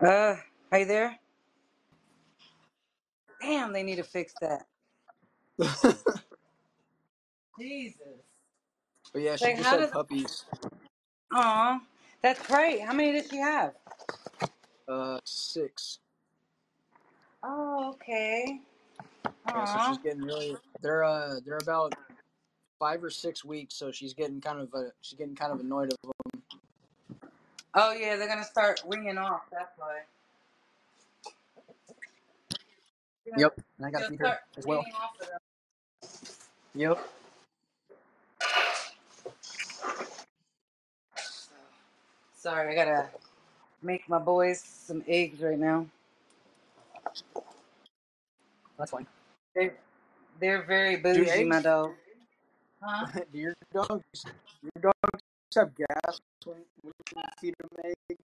Uh, are you there? Damn, they need to fix that. but Jesus. yeah, she Like, just how had does? puppies. Aw, that's right. How many does she have? Uh, six. Oh, okay. Yeah, so she's Aw. getting really. They're uh, they're about five or six weeks, so she's getting kind of uh, she's getting kind of annoyed of them. Oh yeah, they're gonna start ringing off. That's why. They're gonna, Yep, and I gotta they'll feed her start as well. ringing off of them. Yep. Sorry, I gotta make my boys some eggs right now. That's fine. They they're very Do bougie, my eggs? dog. Huh? do your dogs? Your dogs have gas when, when you feed them eggs?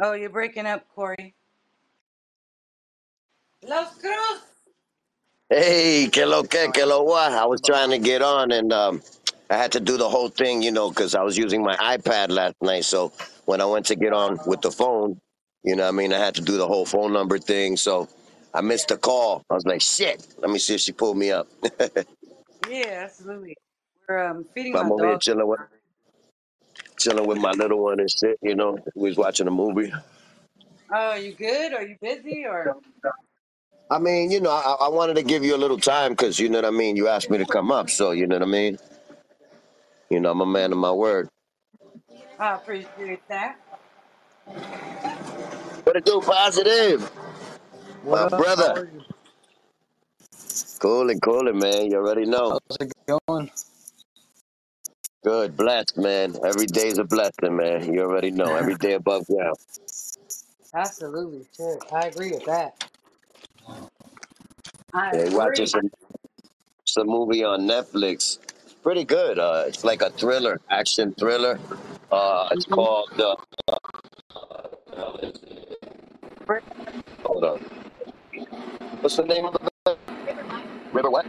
Oh, you're breaking up, Corey. Los Cruz. Hey, que lo que, que lo what? I was trying to get on and um, I had to do the whole thing, you know, because I was using my iPad last night. So when I went to get on with the phone, you know what I mean? I had to do the whole phone number thing. So I missed the call. I was like, shit. Let me see if she pulled me up. Yeah, absolutely. We're um, feeding my I'm over here dog. chilling with, chilling with my little one and shit, you know. We was watching a movie. Oh, you good? Are you busy or? I mean, you know, I, I wanted to give you a little time because, you know what I mean? You asked me to come up. So, you know what I mean? You know, I'm a man of my word. I appreciate that. What it do, positive? what My up? How brother. are you? Coolin', coolin', man. You already know. How's it going? Good, blessed, man. Every day is a blessing, man. You already know. Every day above ground. Absolutely, sure. I agree with that. I Yeah, watching agree. some some movie on Netflix. It's pretty good. Uh, it's like a thriller, action thriller. Uh, it's hmm called. Uh, hold on. What's the name of the River what?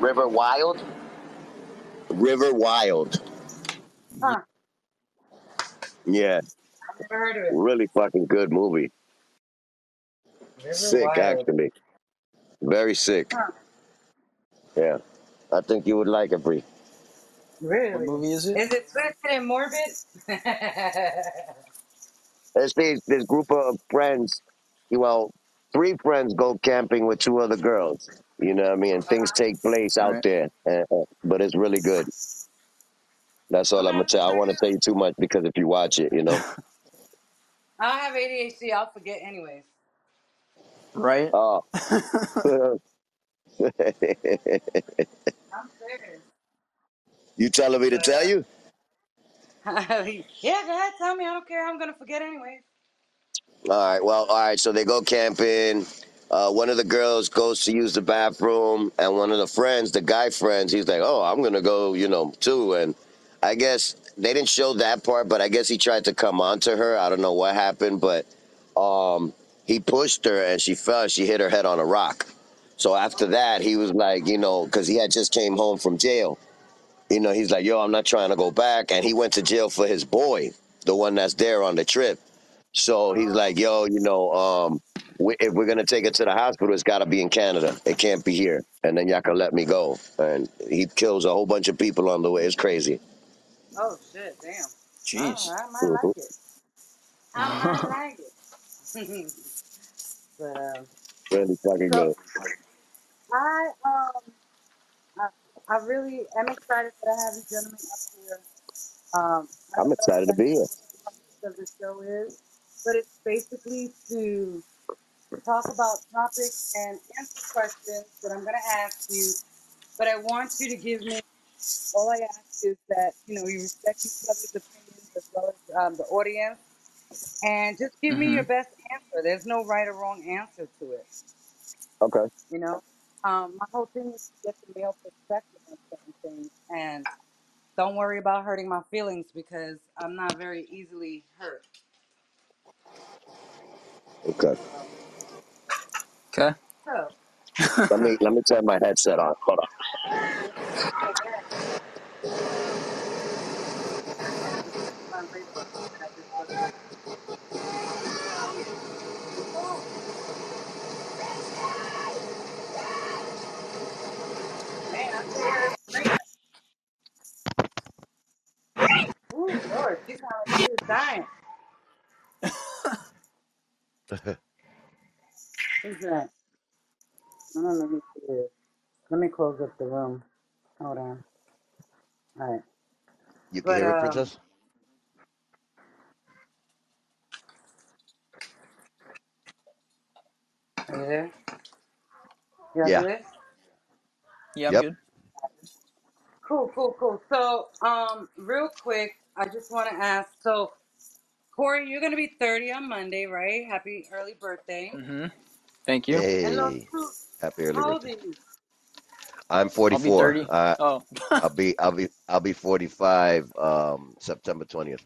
River Wild. River Wild. Huh? Yeah, I've never heard of it. really fucking good movie. River Sick, Wild. actually. Very sick. Huh? Yeah, I think you would like it, Bree. What movie is it? Is it twisted and morbid? It's these this group of friends. Well, three friends go camping with two other girls. You know what I mean? And things take place out right. there, uh, uh, but it's really good. That's all I'm I'm gonna gonna have to tell. I want to tell you too much because if you watch it, you know. I don't have ADHD. I'll forget anyways. Right. Oh, I'm serious. you telling me to tell you? uh, yeah, go ahead. Tell me. I don't care. I'm gonna forget anyways. All right. Well, all right. So they go camping. Uh, one of the girls goes to use the bathroom, and one of the friends, the guy friends, he's like, "Oh, I'm gonna go," you know, too. And I guess they didn't show that part, but I guess he tried to come on to her. I don't know what happened, but um, he pushed her, and she fell. She hit her head on a rock. So after that, he was like, you know, because he had just came home from jail. You know, he's like, "Yo, I'm not trying to go back," and he went to jail for his boy, the one that's there on the trip. So he's like, yo, you know, um, we, if we're gonna take it to the hospital, it's got to be in Canada. It can't be here. And then y'all can let me go. And he kills a whole bunch of people on the way. It's crazy. oh shit! Damn. Oh, I might hmm like it. I might like it. but um, Really fucking so good. I um I, I really am excited that I have you gentlemen up here. Um, I I'm excited to be here. what of the show is, but it's basically to talk about topics and answer questions that I'm going to ask you. But I want you to give me all I ask is that you know you respect each other's opinions as well as um, the audience, and just give me your best answer. There's no right or wrong answer to it. Okay. You know, um, my whole thing is to get the male perspective on certain things, and don't worry about hurting my feelings because I'm not very easily hurt. Okay. Okay. Oh. let me let me turn my headset on. Hold on. Ooh, Lord, she's dying. Who's that? I don't know who she is. Let me close up the room. Hold on. All right. You can But hear it, um, Princess? are you there? Y'all Yeah. good? Yeah, I'm Yep. good. Cool, cool, cool. So, um, real quick, I just want to ask. So, Corey, you're gonna be 30 on Monday, right? Happy early birthday. Mm-hmm. Thank you. And Los Hey, Cruz, happy early how birthday. I'm I'll be 44. 30. Uh, Oh, I'll be I'll be I'll be 45 um September 20th.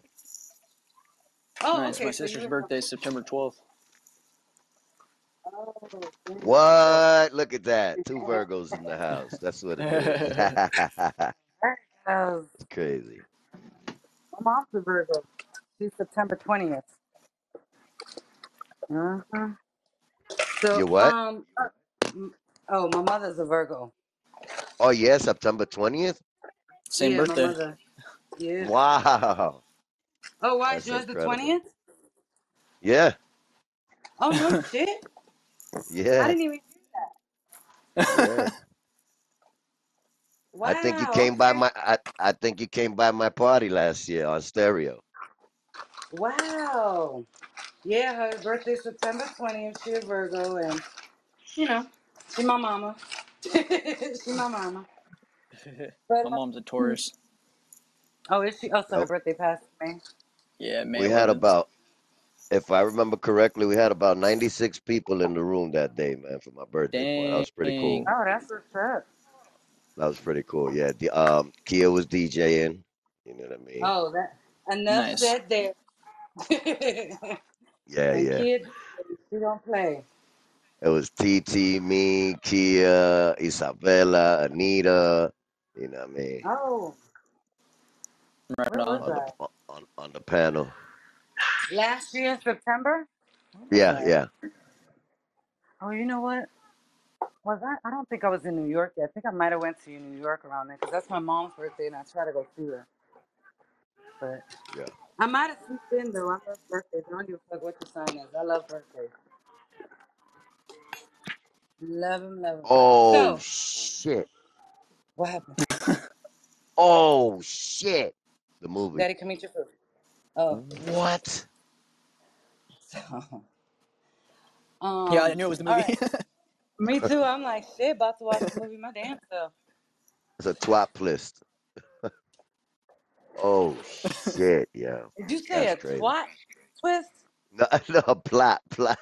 Oh, nice. My okay. So you sister's were. birthday is September 12th. Oh. What? Look at that. Two Virgos in the house. That's what it is. Because it's crazy. my mom's a Virgo. She's September 20th. Uh-huh. So, You what? um, uh, oh, my mother's a Virgo. Oh yeah, September 20th? Same Yeah, my birthday. mother. Yeah. Wow. Oh, why? That's Yours the incredible. 20th? Yeah. Oh, no shit. Yeah. I Yeah. didn't even do that. Yeah. Wow. I think you came by Okay. my I, I think you came by my party last year on stereo. Wow. Yeah, her birthday's September 20th. She a Virgo, and, you know, she my mama. she my mama. But, My mom's a um, Taurus. oh, is she? Oh, so her Nope. birthday passed May. Yeah, May We had 11th. about if I remember correctly, we had about 96 people in the room that day, man, for my birthday, boy. That was pretty cool. Dang. Oh, that's what's up. That was pretty cool. Yeah. The um Kia was DJing. You know what I mean? Oh, that enough Nice. said there. Yeah, and yeah. kids, she don't play. It was TT, me, Kia, Isabella, Anita. You know what I mean? Oh, Right on. On the on on the panel. Last year in September? Where Yeah, yeah. Oh, you know what? Was I? I don't think I was in New York yet. I think I might have went to New York around there because that's my mom's birthday, and I try to go see her. But Yeah. I might have sneaked in though. I love birthdays. I don't give a fuck what your sign is. I love birthdays. Love them, love them. Oh So, shit. what happened? Oh shit. The movie. Daddy, come eat your food. Oh, What? so, Yeah, I um, knew it was the all movie. right. Me too. I'm like, shit, about to watch the movie my damn self. It's a twat list. Oh shit, yeah. Did you say That's a crazy. twat twist? No, no, plot, plot.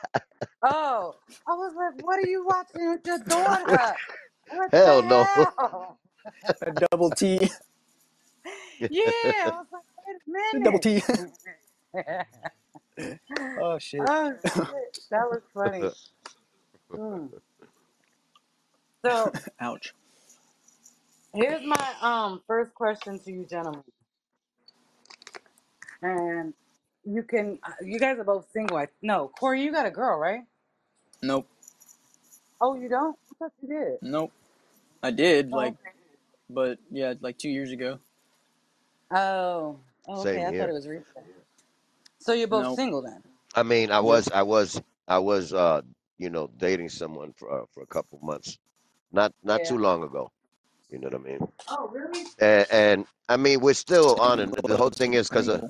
Oh, I was like, what are you watching with your daughter? What Hell the no. hell? a double T. Yeah, I was like, A wait double a T. minute. Oh shit. oh shit, that was funny. Mm. So Ouch. here's my um first question to you, gentlemen, and you can, uh, you guys are both single. I, no, Corey, you got a girl, right? Nope. Oh, you don't? I thought you did. Nope. I did Oh, like, okay. but yeah, like two years ago. Oh, oh, okay. Same I thought here. it was recent. So you're both Nope. single then? I mean, I Yep. was, I was, I was, uh, you know, dating someone for uh, for a couple months, not not Yeah. too long ago. You know what I mean? Oh, really? And, and I mean, we're still on it. The whole thing is because of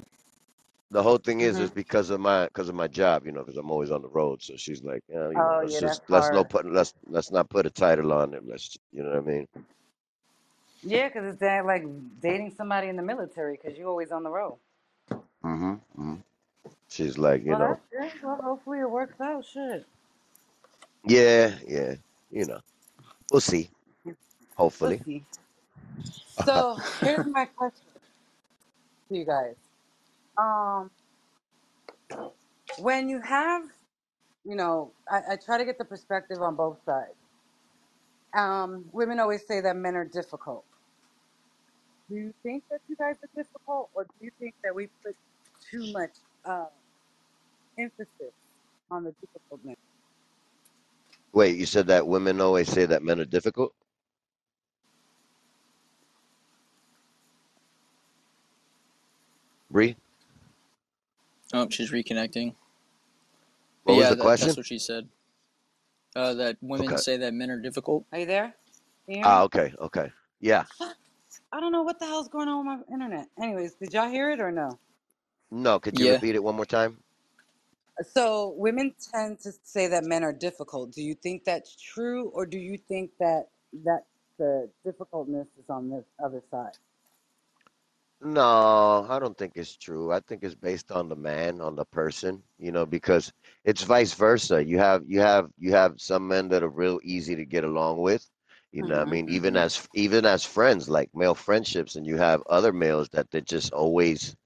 the whole thing is Mhm. is because of my because of my job. You know, because I'm always on the road. So she's like, yeah, you know, Oh, let's yeah, just let's no put let's let's not put a title on it. Let's, you know what I mean? Yeah, because it's that, like dating somebody in the military because you're always on the road. Mm-hmm. hmm She's like, you Well, know, that's good. Well, hopefully it works out. Shit. yeah, yeah, you know, we'll see. We'll Hopefully. see. So here's my question to you guys. Um, when you have, you know, I, I try to get the perspective on both sides. Um, women always say that men are difficult. Do you think that you guys are difficult, or do you think that we put too much uh, emphasis on the difficultness? Wait, you said that women always say that men are difficult? Bree? Oh, she's reconnecting. What But was yeah, the that, question? that's what she said. Uh, that women Okay. say that men are difficult. Are you there? Can Ah, me? okay, okay. Yeah. I don't know what the hell's going on with my internet. Anyways, did y'all hear it or no? No, could you Yeah. repeat it one more time? So women tend to say that men are difficult. Do you think that's true, or do you think that that the difficultness is on the other side? No, I don't think it's true. I think it's based on the man, on the person, you know, because it's vice versa. You have you have you have some men that are real easy to get along with. You know, what I mean, even hmm as even as friends, like male friendships, and you have other males that they're just always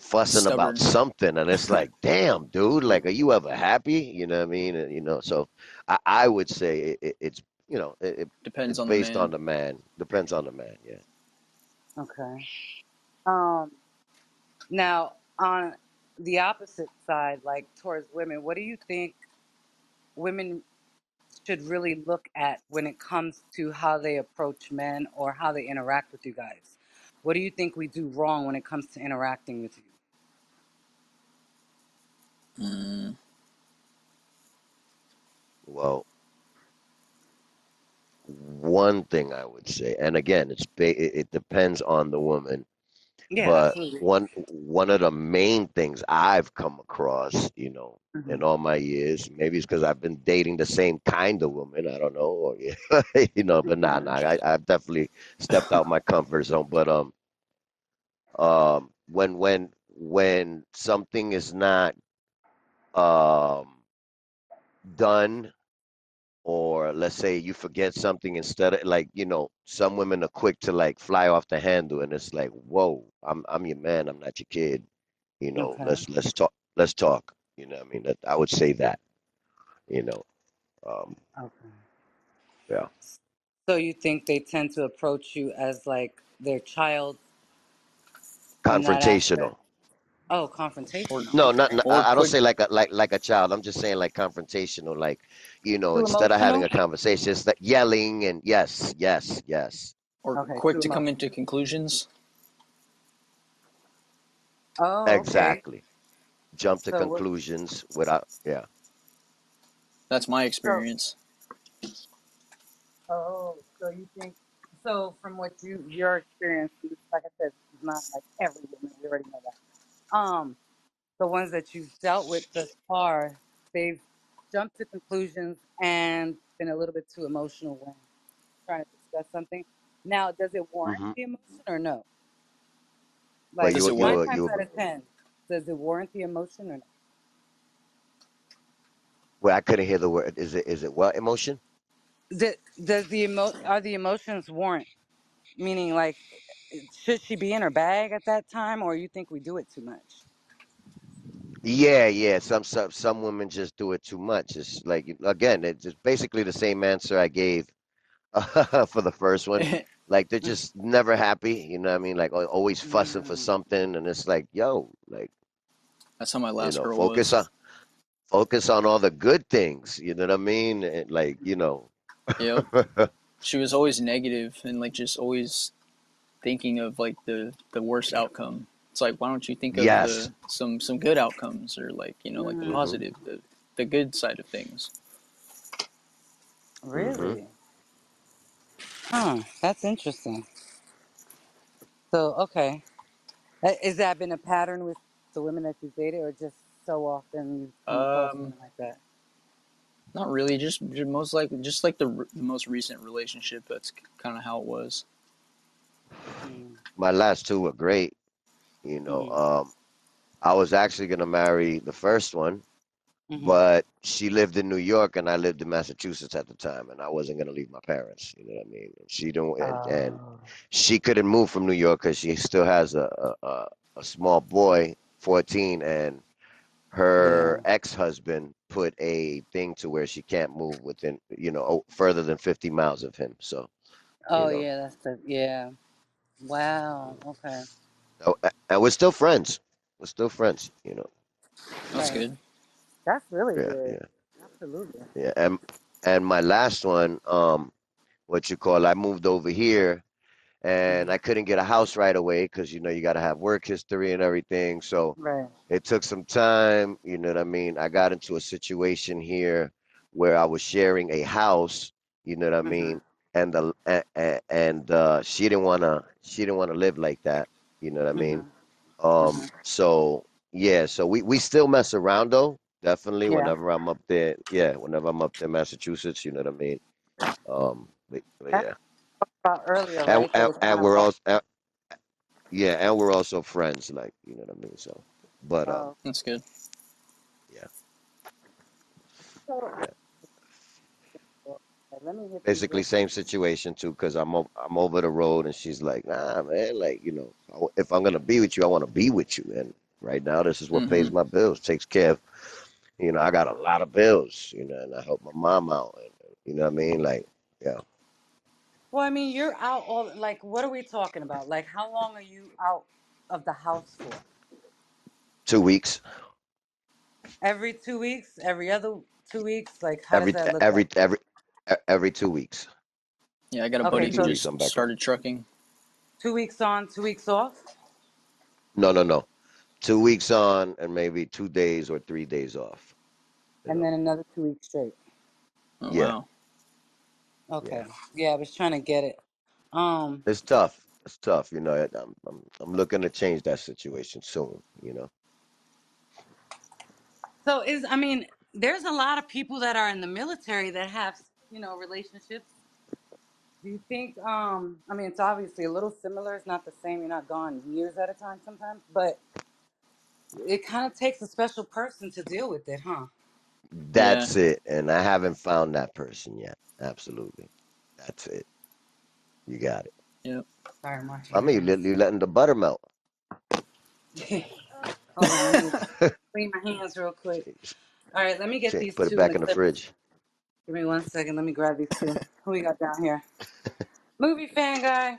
fussing about something, and it's like, damn, dude, like, are you ever happy? You know what I mean? And, you know, so I, I would say it, it, it's you know it, Depends on the based on the man. Depends on the man. Yeah. Okay. Um. Now, on the opposite side, like towards women, what do you think women should really look at when it comes to how they approach men or how they interact with you guys? What do you think we do wrong when it comes to interacting with you? Mm, Well, one thing I would say, and again, it's ba- it, depends on the woman, Yeah, but absolutely. one one of the main things I've come across, you know, hmm in all my years, maybe it's because I've been dating the same kind of woman, I don't know, or you know, but nah, nah, I, I've definitely stepped out my comfort zone. But um, um, when when when something is not um done or let's say you forget something instead of like you know some women are quick to like fly off the handle and it's like whoa i'm i'm your man i'm not your kid you know Okay. let's let's talk let's talk you know what i mean that, i would say that you know um Okay. yeah So you think they tend to approach you as like their child in that aspect? confrontational Oh, or confrontational. no not, not or i I don't quick say like a like like a child i'm just saying like confrontational like you know Too instead of having emotional? a conversation it's like yelling and yes yes yes or Okay, quick too to come emotional. into conclusions. Oh, okay. exactly jump to So what? conclusions without yeah That's my So experience. oh, so you think? So from what you your experience, like I said, this is not like every woman. We already know that. Um, the ones that you've dealt with thus far, they've jumped to conclusions and been a little bit too emotional when trying to discuss something. Now, does it warrant hmm the emotion or no? but Like Does you it nine you times you out of ten, does it warrant the emotion or no? Well, I couldn't hear the word. Is it is it what emotion? Does, does the emo are the emotions warrant? Meaning, like, should she be in her bag at that time, or you think we do it too much? Yeah, yeah. Some some some women just do it too much. It's like again, it's just basically the same answer I gave for the first one. Like they're just never happy. You know what I mean? Like al- always fussing for Mm, something, and it's like, yo, like That's how my you last know, girl focus was. on focus on all the good things. You know what I mean? And like you know. Yep. She was always negative and like just always thinking of like the the worst outcome. It's like why don't you think of yes. the some some good outcomes or like you know like the mm, hmm positive the the good side of things. really? Huh. That's interesting. So, okay, Uh, is that been a pattern with the women that you've dated, or just so often you come Um, like that? Not really. Just, just most likely just like the, the most recent relationship. That's kind of how it was. Mm, My last two were great. You know, mm-hmm, um, I was actually gonna marry the first one, mm-hmm. but she lived in New York and I lived in Massachusetts at the time, and I wasn't gonna leave my parents. You know what I mean? And She don't, and, and Oh, she couldn't move from New York because she still has a, a a a small boy, 14, and her yeah. ex-husband put a thing to where she can't move within, you know, further than 50 miles of him. So, you Oh, know, yeah. That's the yeah. Wow. Okay. oh, a- and we're still friends. We're still friends. You know, That's Right. good. That's really yeah, good. yeah, Absolutely. yeah. And and my last one, um, what you call, I moved over here and hmm I couldn't get a house right away because you know you got to have work history and everything. So Right. it took some time. You know what I mean? I got into a situation here where I was sharing a house. You know what I hmm mean? And the and, and uh, she didn't wanna she didn't wanna live like that. You know what I mean? Um, hmm so yeah, so we we still mess around though. Definitely, Yeah. whenever I'm up there, yeah, whenever I'm up there, in Massachusetts, you know what I mean. Um, but, but yeah, about earlier, and right? And, was and we're like, also and, yeah, and we're also friends, like you know what I mean. So, but um, uh, That's good. yeah, so, yeah, let me hit these basically same situation too, because I'm o- I'm over the road, and she's like, nah, man, like you know, I w- if I'm gonna be with you, I want to be with you, and right now this is what hmm pays my bills, takes care of, you know, I got a lot of bills, you know, and I help my mom out, and, you know what I mean, like. Yeah, Well, I mean, you're out all like, what are we talking about? Like, how long are you out of the house for? two weeks. Every two weeks? Every other two weeks? Like, how does Every that look like? every every every two weeks. Yeah, I got a Okay, Every buddy who so weeks, just I'm back started trucking. two weeks on, two weeks off, No, no, no. Two weeks on and maybe two days or three days off. You and know. then another two weeks straight. Oh Yeah, wow. Okay. yeah. Yeah, I was trying to get it. Um, It's tough. It's tough. You know. I'm I'm I'm looking to change that situation soon. You know. so is, I mean, there's a lot of people that are in the military that have, you know, relationships. Do you think, um, I mean, it's obviously a little similar. It's not the same. You're not gone years at a time sometimes, but it kind of takes a special person to deal with it, huh? Yeah. That's it. And I haven't found that person yet. Absolutely. That's it. You got it. Yep. Sorry, my I mean, you're, hands. you letting the butter melt. Hold on, clean my hands real quick. All right, let me get Shit, these Put it two in the back in the clip. fridge. Give me one second. Let me grab these two. Who we got down here? Movie fan guy.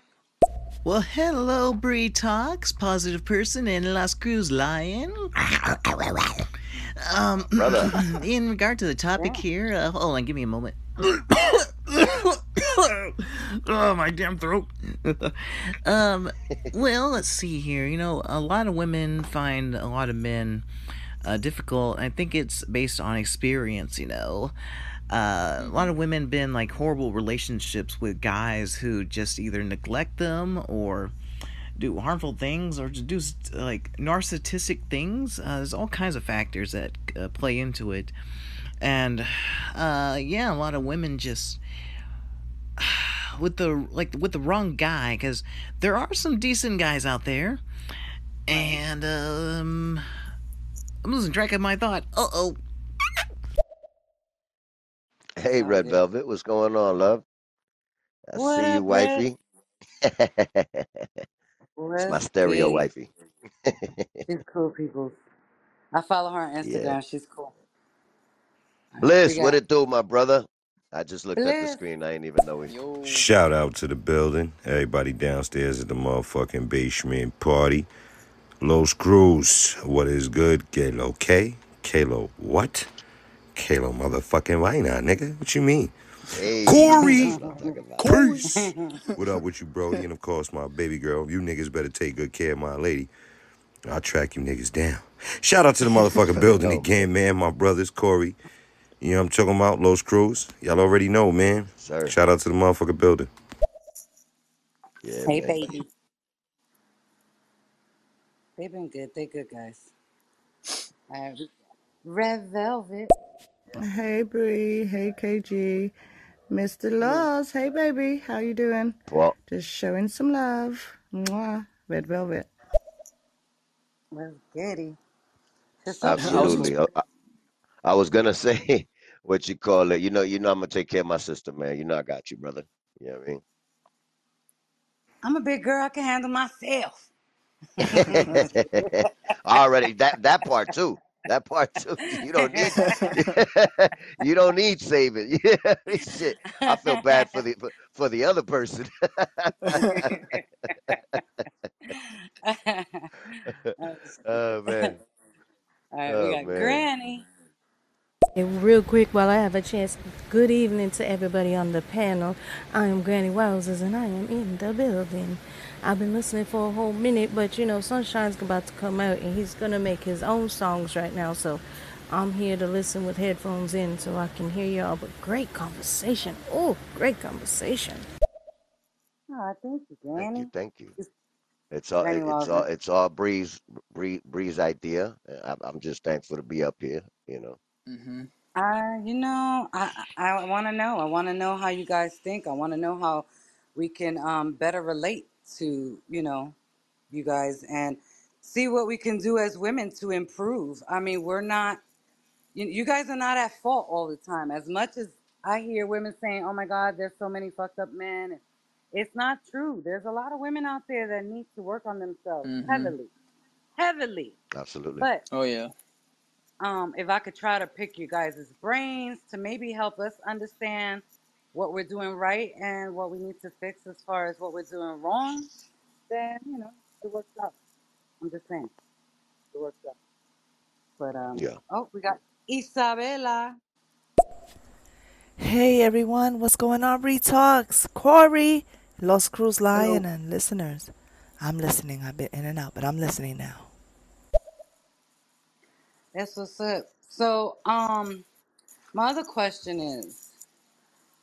Well, hello, Bree Talks, positive person in Las Cruz Lion. Um, Brother. in regard to the topic Damn. here, uh, hold on, give me a moment. oh, my damn throat. um, well, let's see here. You know, a lot of women find a lot of men uh, difficult. I think it's based on experience, you know. Uh, a lot of women been like horrible relationships with guys who just either neglect them or do harmful things or to do like narcissistic things. Uh, there's all kinds of factors that uh, play into it, and uh, yeah, a lot of women just with the like with the wrong guy because there are some decent guys out there, and um, I'm losing track of my thought. Uh oh. Hey, Red. Velvet, what's going on, love? I What see you, up, Red? wifey. it's my Let's stereo get wifey. She's cool, people. I follow her on Yeah. Instagram. She's cool. All right, we Bliss, what got it do, my brother? I just looked at the Bliss. screen. I ain't even know it. Yo. Shout out to the building. Everybody downstairs at the motherfucking basement party. Los Cruz, what is good? Kalo K? Kalo what? Kalo motherfucking Vaina, nigga. What you mean? Hey, Corey! that's what I'm talking about. Peace! what up with you, bro? And of course, my baby girl. You niggas better take good care of my lady. I'll track you niggas down. Shout out to the motherfucking building again, man. My brothers, Corey. You know what I'm talking about? Los Cruz. Y'all already know, man. sir. Shout out to the motherfucking building. Yeah, hey, man. baby. They've been good. They good guys. All right. Red Velvet. Hey Bree, hey KG, Mr. Laws, hey baby, how you doing? Well, Just showing some love. Mwah. Red Velvet. Let's get it. I was absolutely. beautiful. Uh, uh, I, I was gonna say what you call it. You know, you know, I'm gonna take care of my sister, man. You know, I got you, brother. You know what I'm a big girl. I can handle myself. Already that that part too. That part too. You don't need you don't need saving. Yeah, shit. I feel bad for the for, for the other person. Oh man. All right, we Oh got man. Granny. And real quick, while I have a chance, good evening to everybody on the panel. I am Granny Wowzers and I am in the building. I've been listening for a whole minute, but you know, Sunshine's about to come out and he's gonna make his own songs right now, so I'm here to listen with headphones in so I can hear y'all. But great conversation. Oh, great conversation. Oh, thank you, Thank you, Granny. thank you. It's It's all Granny it- it's all Wilder. it's all Bree's Bree Bree's idea. I'm I'm just thankful to be up here. You know. Hmm I, you know, I I, I want to know. I want to know how you guys think. I want to know how we can um, better relate to, you know, you guys and see what we can do as women to improve. I mean, we're not. You, you guys are not at fault all the time. As much as I hear women saying, "Oh my God, there's so many fucked up men," it's not true. There's a lot of women out there that need to work on themselves hmm heavily, heavily. Absolutely. But Oh yeah. Um, if I could try to pick you guys' brains to maybe help us understand what we're doing right and what we need to fix as far as what we're doing wrong, then you know it works out. I'm just saying it works out. But um, Yeah. oh, we got Isabella. Hey everyone, what's going on? Bree Talks, Corey, Los Cruz Lion, Hello. and listeners. I'm listening. I've been in and out, but I'm listening now. That's what's up. So um, my other question is,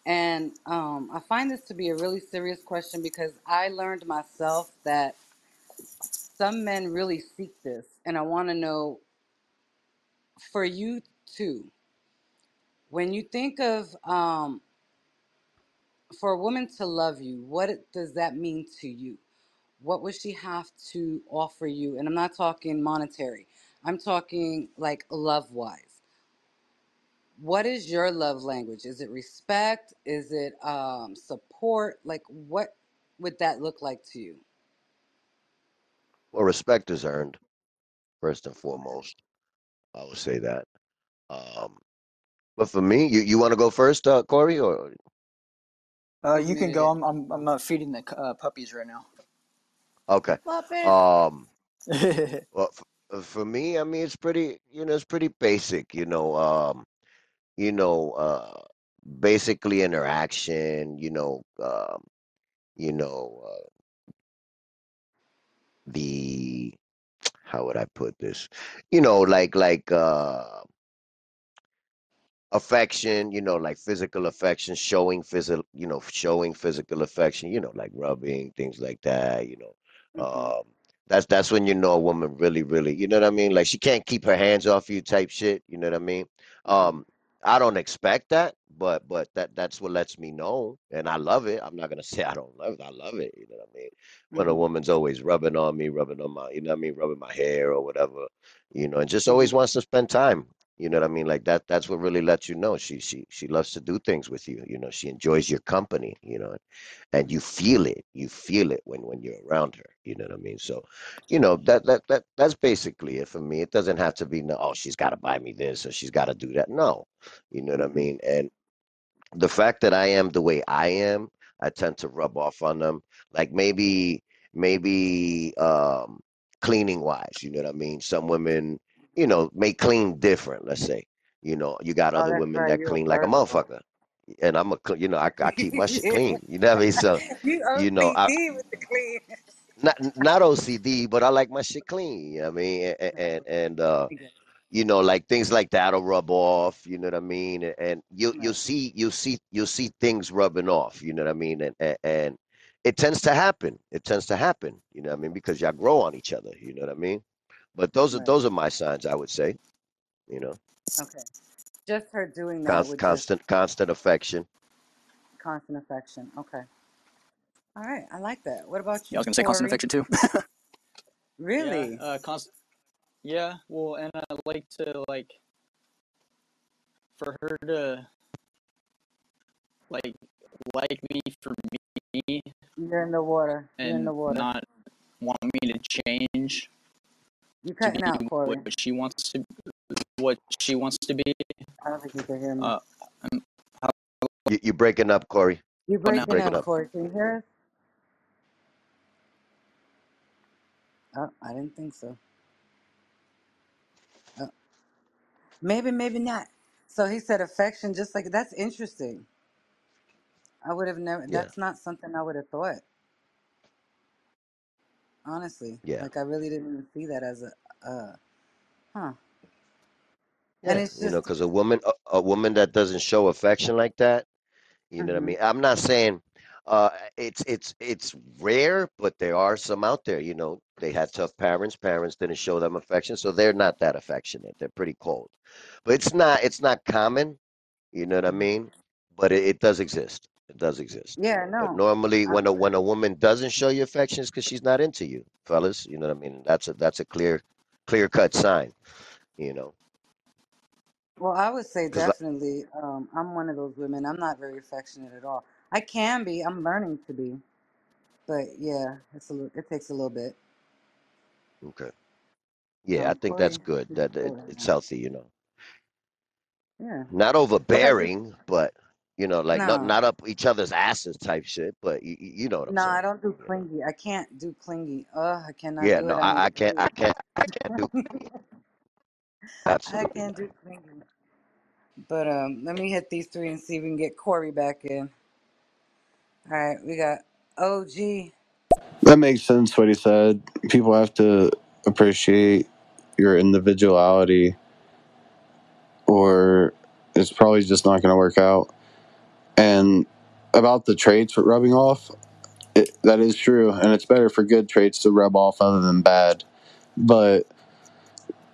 and um, I find this to be a really serious question because I learned myself that some men really seek this, and I want to know for you too. When you think of um, for a woman to love you, what does that mean to you? What would she have to offer you? And I'm not talking monetary. I'm talking like love wise. What is your love language? Is it respect? Is it um, support? Like what would that look like to you? Well, respect is earned first and foremost. I would say that. Um, but for me, you you want to go first, uh, Corey, or Uh, you can go. I'm I'm I'm uh, feeding the uh, puppies right now. okay? Puppet. Um, well, f- for me, I mean, it's pretty. You know, it's pretty basic. You know, um, you know, uh, basically interaction. You know, um, you know, uh, the how would I put this? You know, like like uh affection, you know, like physical affection, showing physical, you know, showing physical affection, you know, like rubbing, things like that, you know. hmm Um that's that's when you know a woman really, really, you know what I mean? Like she can't keep her hands off you type shit, you know what I mean? Um I don't expect that, but but that that's what lets me know and I love it. I'm not gonna say I don't love it. I love it, you know what I mean? When a hmm woman's always rubbing on me, rubbing on my, you know what I mean, rubbing my hair or whatever, you know, and just always wants to spend time you know what I mean? Like that that's what really lets you know she she she loves to do things with you. You know, she enjoys your company, you know, and you feel it. You feel it when when you're around her. You know what I mean? So, you know, that that that that's basically it for me. It doesn't have to be no, oh, she's got to buy me this or she's got to do that. No. You know what I mean? And the fact that I am the way I am, I tend to rub off on them. Like maybe, maybe um, cleaning wise, you know what I mean? Some women, you know, may clean different. Let's say, you know, you got Oh, other women right. that You're clean like a motherfucker, and I'm a, you know, I, I keep my shit clean. You know what I mean? So, you you know, I with the clean. not not OCD, but I like my shit clean. You know what I mean? And and, and uh you know, like things like that'll rub off, you know what I mean? And, and you you'll see you'll see you'll see things rubbing off, you know what I mean? And, and and it tends to happen. It tends to happen, you know what I mean? Because y'all grow on each other, you know what I mean? But those are Right. those are my signs, I would say, you know. Okay. Just her doing that Constant would just constant constant affection. constant affection. Okay. All right. I like that. What about yeah, I you, was gonna say constant Corey? affection too. yeah. Really? Uh, constant. Yeah. Well, and I like to like for her to like like me for me You're in the water. You're in and the water. not want me to change You to be cutting out, what she wants to what she wants to be. I don't think you can hear me. Uh, how You you breaking up, Corey. You're You now? breaking breaking up, up. Corey. Can you hear us? Oh, I didn't think so. Oh, maybe, maybe not. So he said affection, just like that's interesting. I would have never. Yeah, That's not something I would have thought. Honestly, yeah, like I really didn't even see that as a, uh, huh. And yeah. it's You know, just, because a woman, a, a woman that doesn't show affection like that, you know what I hmm mean. I'm not saying uh, it's it's it's rare, but there are some out there. You know, they had tough parents. Parents didn't show them affection, so they're not that affectionate. They're pretty cold. But it's not it's not common. You know what I mean? But it, it does exist. It does exist, yeah, know. But no, normally, when a when a woman doesn't show you affection, it's because she's not into you, fellas. You know what I mean? That's a that's a clear clear cut sign, you know. well, I would say Because definitely. Um, I'm one of those women. I'm not very affectionate at all. I can be. I'm learning to be, but yeah, it's a little. It takes a little bit. okay, yeah, I Um, think that's Corey, good. That it, right it's now. healthy, you know. Yeah, Not but overbearing, but you know, like not no, not up each other's asses type shit. But you, you know what I'm no. I don't do clingy. I can't do clingy. Ugh, I cannot Yeah, do no, it. I'm I, I can't. I can't, I can't do clingy. I can't not. do clingy. But um, let me hit these three and see if we can get Corey back in. All right, we got OG. That makes sense what he said. People have to appreciate your individuality, or it's probably just not going to work out. And about the traits for rubbing off, it, that is true. And it's better for good traits to rub off other than bad. But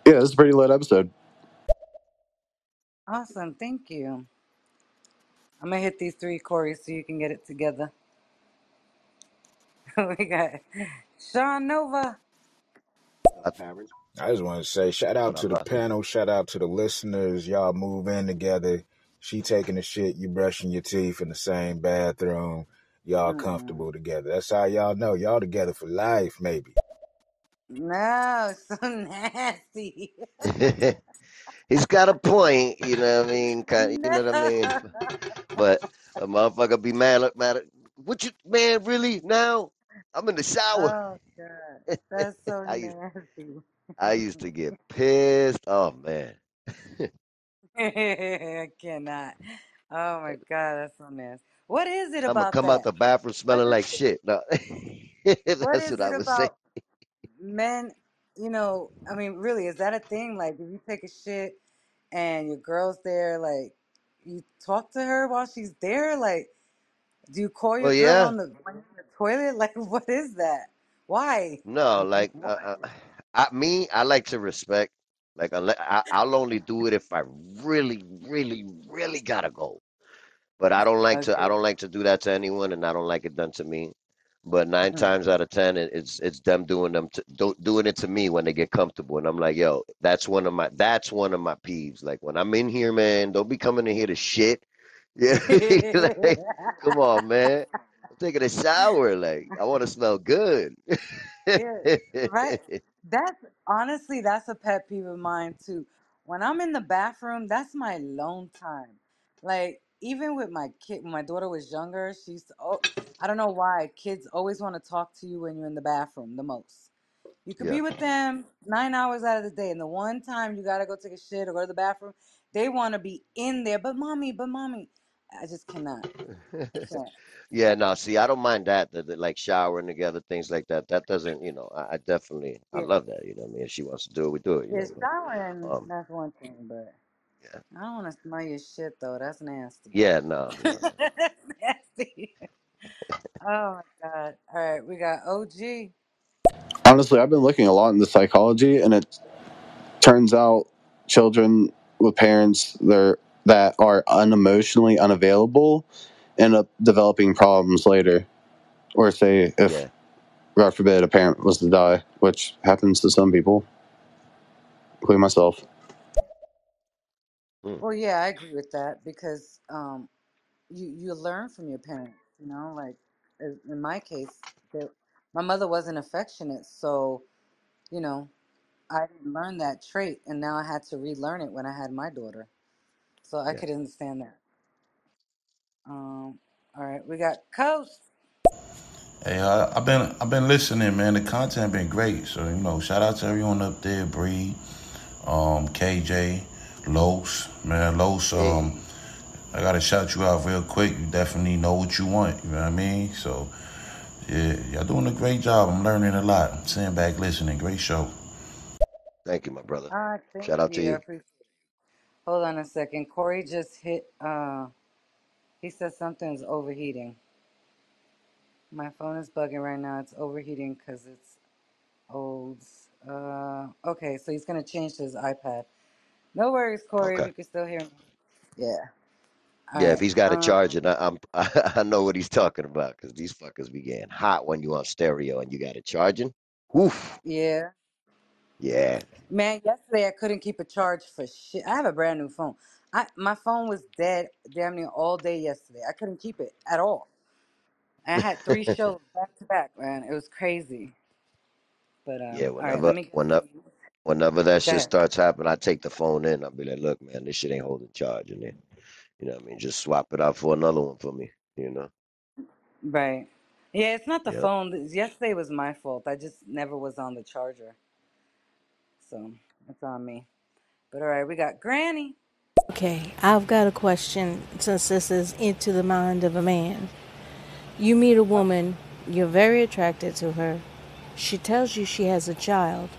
yeah, this is a pretty lit episode. Awesome, thank you. I'm gonna hit these three, Corey, so you can get it together. we got Sean Nova. I just want to say shout out to the panel, shout out to the listeners. Y'all move in together. She taking the shit, you brushing your teeth in the same bathroom. Y'all Mm-mm. comfortable together. That's how y'all know. Y'all together for life, maybe. No, so nasty. He's got a point, you know what I mean? Kind, of, you know what I mean? But a motherfucker be mad, look mad. at- What you, man? Really? Now I'm in the shower. Oh God, that's so I used, nasty. I used to get pissed. Oh man, I cannot. Oh my God, that's so nasty. What is it I'm gonna about come out that? the bathroom What smelling is like it? shit. No, What that's is what I it was saying. about men? You know, I mean, really, is that a thing? Like, if you take a shit and your girl's there, like, you talk to her while she's there? Like, do you call your Well, girl yeah, on the, when you're in the toilet? Like, what is that? Why? no, like Why? uh, uh, I, me, I like to respect. Like, I, I'll only do it if I really, really, really gotta go. But I don't like to I don't like to do that to anyone, and I don't like it done to me. But nine Mm. times out of ten, it, it's it's them doing them to, doing it to me when they get comfortable, and I'm like, yo, that's one of my that's one of my peeves. Like when I'm in here, man, don't be coming in here to shit. Yeah, like, come on, man. I'm taking a shower. Like I want to smell good. Yeah, right. That's honestly, that's a pet peeve of mine too. When I'm in the bathroom, that's my alone time. Like even with my kid, when my daughter was younger, she's. Oh, I don't know why kids always want to talk to you when you're in the bathroom the most. You could yeah. be with them nine hours out of the day, and the one time you gotta go take a shit or go to the bathroom, they want to be in there. But mommy, but mommy, I just cannot. Can't. Yeah, no, see, I don't mind that, the, the, like showering together, things like that. That doesn't, you know, I, I definitely, I Yeah, love that, you know what I mean? If she wants to do it, we do it, you yeah, know what I mean? showering, Um, that's one thing, but. yeah, I don't want to smell your shit though. That's nasty. yeah, no, no, no. That's nasty. Oh my god. All right, we got OG. Honestly, I've been looking a lot into psychology, and it turns out children with parents there that are unemotionally unavailable end up developing problems later. Or say if Yeah, God forbid a parent was to die, which happens to some people, including myself. mm, Well, yeah, I agree with that because um, you you learn from your parents. You know, like as- in my case, they, my mother wasn't affectionate, so you know I didn't learn that trait, and now I had to relearn it when I had my daughter. So I yeah. could understand that. Um, all right, we got Coast. Hey, I, I've been I've been listening, man. The content been great. So you know, shout out to everyone up there, Bree, um, KJ. Los, man, Los, Hey, um, I gotta shout you out real quick. You definitely know what you want. You know what I mean? So, yeah, y'all doing a great job. I'm learning a lot. I'm sitting back listening. Great show. thank you, my brother. Thank Shout out to you. I you. appreciate. Hold on a second. Corey just hit. Uh, he said something's overheating. My phone is bugging right now. It's overheating because it's old. Uh, okay, so he's gonna change to his iPad. No worries, Corey. Okay. you can still hear me. Yeah. All Yeah, if right. he's got a charge, Um. and I, I'm I know what he's talking about because these fuckers be getting hot when you on stereo and you got it charging. Woof. Yeah. Yeah. Man, yesterday I couldn't keep a charge for shit. I have a brand new phone. I my phone was dead damn near all day yesterday. I couldn't keep it at all. I had three shows back to back, man. It was crazy. But Yeah. um, all right, Whenever let me get whenever whenever that shit starts happening, I take the phone in. I'll be like, look, man, this shit ain't holding charge in there. You know what I mean? Just swap it out for another one for me. You know? Right. Yeah, it's not the Yep. phone. Yesterday was my fault. I just never was on the charger, so it's on me. But all right, we got Granny. Okay, I've got a question since this is into the mind of a man. You meet a woman, you're very attracted to her. She tells you she has a child,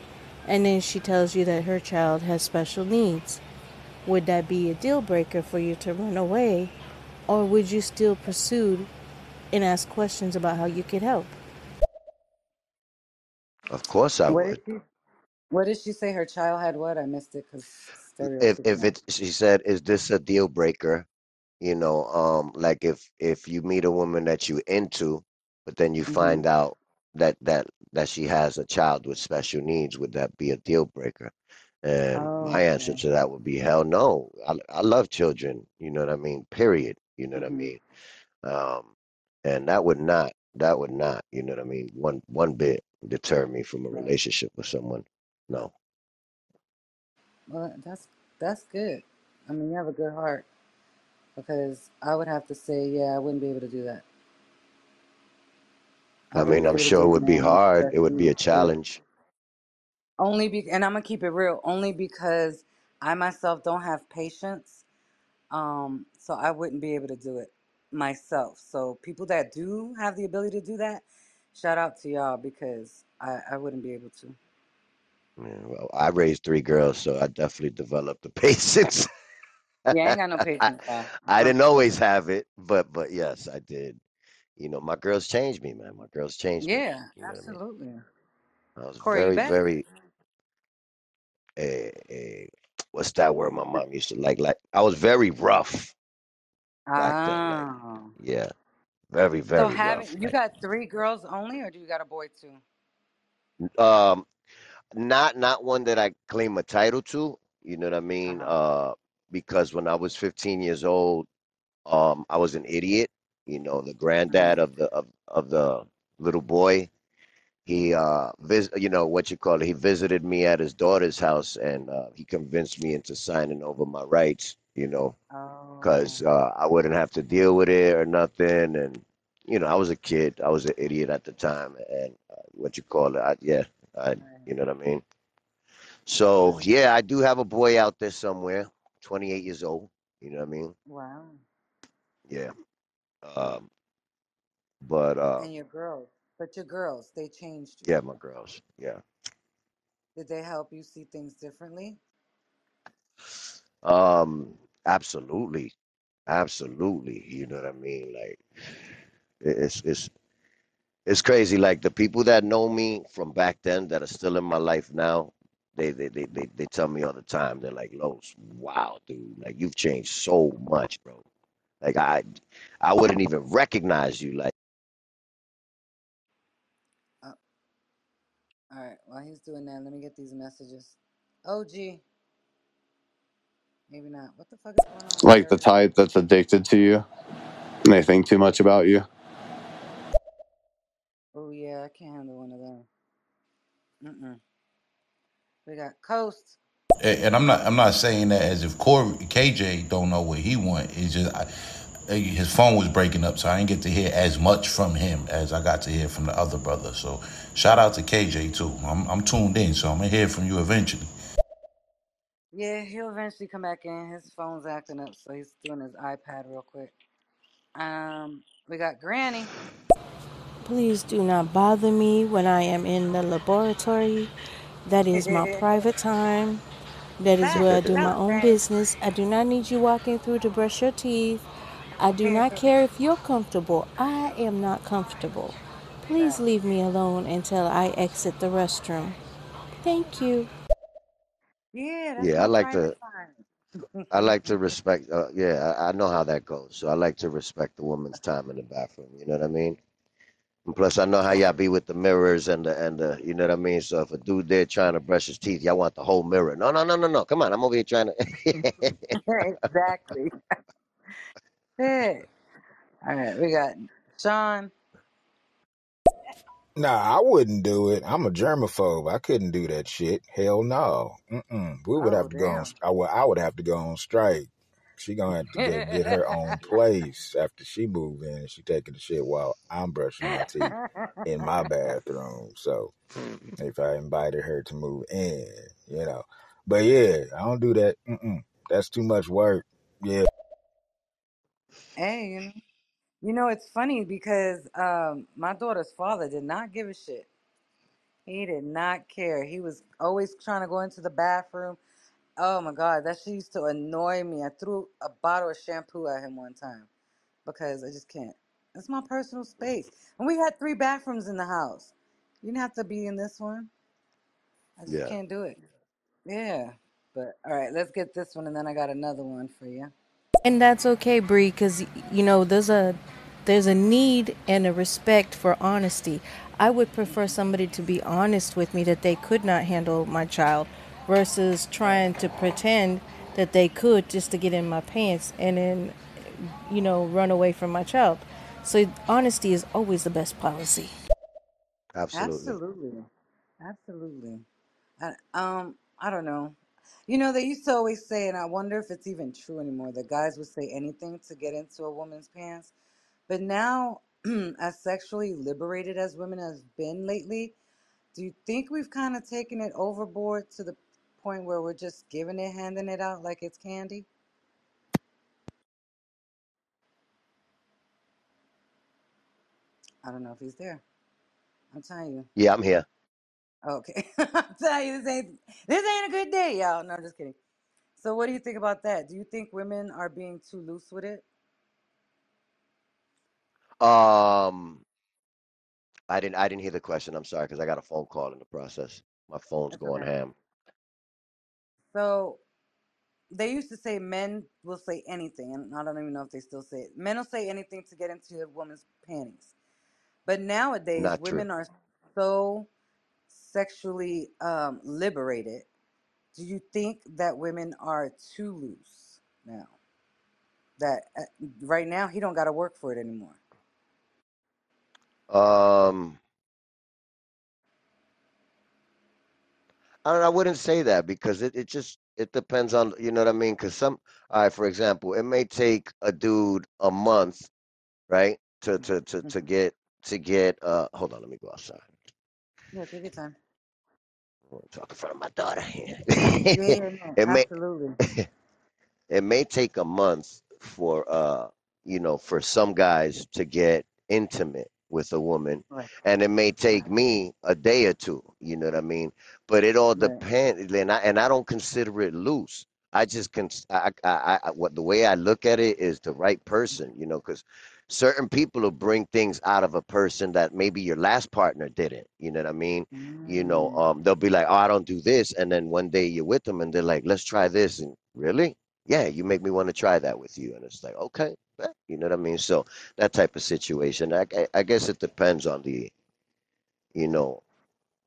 and then she tells you that her child has special needs. Would that be a deal breaker for you to run away, or would you still pursue and ask questions about how you could help? Of course I What did would. What did she say? Her child had what? I missed it because If if it's she said, is this a deal breaker? You know, um, like if if you meet a woman that you into, but then you Mhm. find out that that that she has a child with special needs, would that be a deal breaker? And Oh, my answer okay. to that would be hell no. I I love children, you know what I mean? Period. You know what I Mhm. mean? Um, and that would not that would not, you know what I mean, one one bit deter me from a Right. relationship with someone. No. Well, that's that's good. I mean, you have a good heart because I would have to say, yeah, I wouldn't be able to do that. I I mean, I'm sure it would be hard. It would be a challenge. Only be, and I'm gonna keep it real. Only because I myself don't have patience, um, so I wouldn't be able to do it myself. So people that do have the ability to do that, shout out to y'all because I, I wouldn't be able to. Yeah, well, I raised three girls, so I definitely developed the patience. Yeah, I ain't got no patience. I'm I didn't always have it, but but yes, I did. You know, my girls changed me, man. My girls changed me. Yeah, You know what I mean? absolutely. I was Corey, you very, back? very a a what's that word my mom used to like like I was very rough back then. Like, Ah. yeah, very, So very rough. having you Like, got three girls only, or do you got a boy too? um, not not one that I claim a title to. You know what I mean? Uh, because when I was 15 years old. Um, I was an idiot. You know, the Uh granddad of the of, of the little boy. He uh vis you know what you call it. He visited me at his daughter's house and uh, he convinced me into signing over my rights. You know, Oh. because uh, I wouldn't have to deal with it or nothing. And you know, I was a kid. I was an idiot at the time. And uh, what you call it? I, yeah, I. You know what I mean? So yeah, I do have a boy out there somewhere, 28 years old. You know what I mean? Wow. Yeah. Um, but uh. And your girls, but your girls, they changed you. Yeah, my girls. Yeah. Did they help you see things differently? Um, absolutely. Absolutely. You know what I mean? Like it- it's it's it's crazy. Like the people that know me from back then that are still in my life now, they they they they, they tell me all the time, they're like, Los, wow, dude, like you've changed so much, bro. Like I I wouldn't even recognize you. Like Uh, all right. While he's doing that, let me get these messages. OG, maybe not. What the fuck is going on with Like the stereo? type that's addicted to you and they think too much about you. Oh yeah, I can't handle one of them. Mm-mm. We got Coast. And and I'm not I'm not saying that as if Corey KJ don't know what he want. It's just I, his phone was breaking up, so I didn't get to hear as much from him as I got to hear from the other brother. So shout out to KJ too. I'm I'm tuned in, so I'm gonna hear from you eventually. Yeah, he'll eventually come back in. His phone's acting up, so he's doing his iPad real quick. Um, we got Granny. Please do not bother me when I am in the laboratory. That is my private time. That is where I do my own business. I do not need you walking through to brush your teeth. I do not care if you're comfortable. I am not comfortable. Please leave me alone until I exit the restroom. Thank you. Yeah, Yeah, I like private to. I like to respect. Uh, yeah, I, I know how that goes. So I like to respect the woman's time in the bathroom. You know what I mean? And plus, I know how y'all be with the mirrors and the and the. You know what I mean? So if a dude there trying to brush his teeth, y'all want the whole mirror. No, no, no, no, no. Come on, I'm over here trying to. time. exactly. hey. All right, we got Sean. Nah, I wouldn't do it. I'm a germaphobe. I couldn't do that shit. Hell no. Mm-mm. We would oh, have Oh, to go on. I would. I would have to go on strike. She gonna have to get get her own place after she move in. She taking the shit while I'm brushing my teeth in my bathroom. So if I invited her to move in, you know. But yeah, I don't do that. Mm-mm. That's too much work. Yeah. hey, you know, you know, it's funny because um, my daughter's father did not give a shit. He did not care. He was always trying to go into the bathroom. Oh my God, that shit used to annoy me. I threw a bottle of shampoo at him one time because I just can't. It's my personal space. And we had three bathrooms in the house. You didn't have to be in this one. I just yeah. can't do it. Yeah. But all right, let's get this one and then I got another one for you. And that's okay, Bree, because you know there's a there's a need and a respect for honesty. I would prefer somebody to be honest with me that they could not handle my child, versus trying to pretend that they could just to get in my pants and then, you know, run away from my child. So honesty is always the best policy. Absolutely. Absolutely. Absolutely. I, um, I don't know. You know, they used to always say, and I wonder if it's even true anymore, that guys would say anything to get into a woman's pants. But now, as sexually liberated as women have been lately, do you think we've kind of taken it overboard to the point where we're just giving it, handing it out like it's candy? I don't know if he's there. I'm telling you. Yeah, I'm here. Okay. I'm telling you, this ain't this ain't a good day, y'all. No, I'm just kidding. So what do you think about that? Do you think women are being too loose with it? Um, I didn't. I didn't hear the question. I'm sorry because I got a phone call in the process. My phone's That's going okay. ham. So they used to say men will say anything, and I don't even know if they still say it. Men will say anything to get into a woman's panties. But nowadays, Not true. women are so sexually um, liberated. Do you think that women are too loose now? That uh, right now he don't got to work for it anymore. Um, I don't, I wouldn't say that because it, it just it depends on you know what I mean. Because some, all right, for example, it may take a dude a month, right, to to to to hmm get to get. Uh, hold on, let me go outside. Yeah, take your time. I'm talking in front of my daughter. Yeah, it may absolutely. it may take a month for uh you know for some guys to get intimate with a woman Right, and it may take me a day or two you know what i mean? But it all depends and i and i don't consider it loose. I just can I, I i what the way i look at it is the right person you know because certain people will bring things out of a person that maybe your last partner didn't you know what i mean? You know Mm, um they'll be like oh i don't do this and then one day you're with them and they're like let's try this and really? Yeah, you make me want to try that with you. And it's like, okay, you know what I mean? So that type of situation, I, I, guess it depends on the, you know,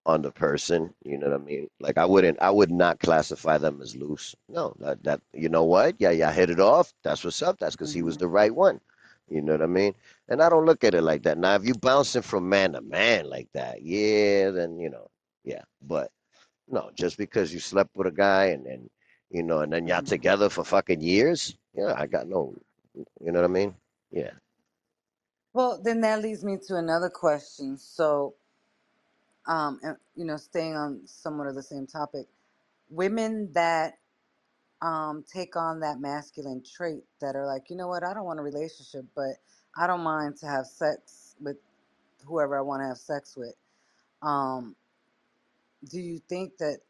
on the person, you know what I mean? Like I wouldn't, I would not classify them as loose. No, that, that you know what? Yeah, yeah, hit it off. That's what's up. That's because he was hmm the right one. You know what I mean? And I don't look at it like that. Now, if you bouncing from man to man like that, yeah, then you know, yeah. But no, just because you slept with a guy and then, you know, and then y'all hmm together for fucking years, yeah, I got no, you know what I mean? Yeah. Well, then that leads me to another question. So, um, and, you know, staying on somewhat of the same topic, women that um, take on that masculine trait that are like, you know what, I don't want a relationship, but I don't mind to have sex with whoever I want to have sex with. Um, do you think that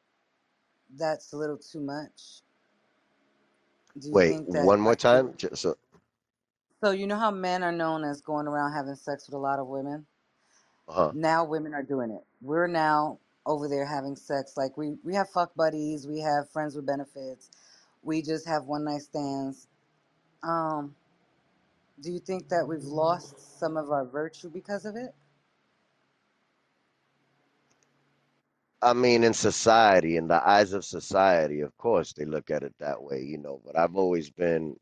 that's a little too much? Do you Wait, think that one more like time. Just so, so you know how men are known as going around having sex with a lot of women? uh-huh. Now women are doing it. We're now over there having sex. Like we we have fuck buddies, we have friends with benefits, we just have one night stands. Um, do you think that we've lost some of our virtue because of it? I mean, in society, in the eyes of society, of course, they look at it that way, you know. But I've always been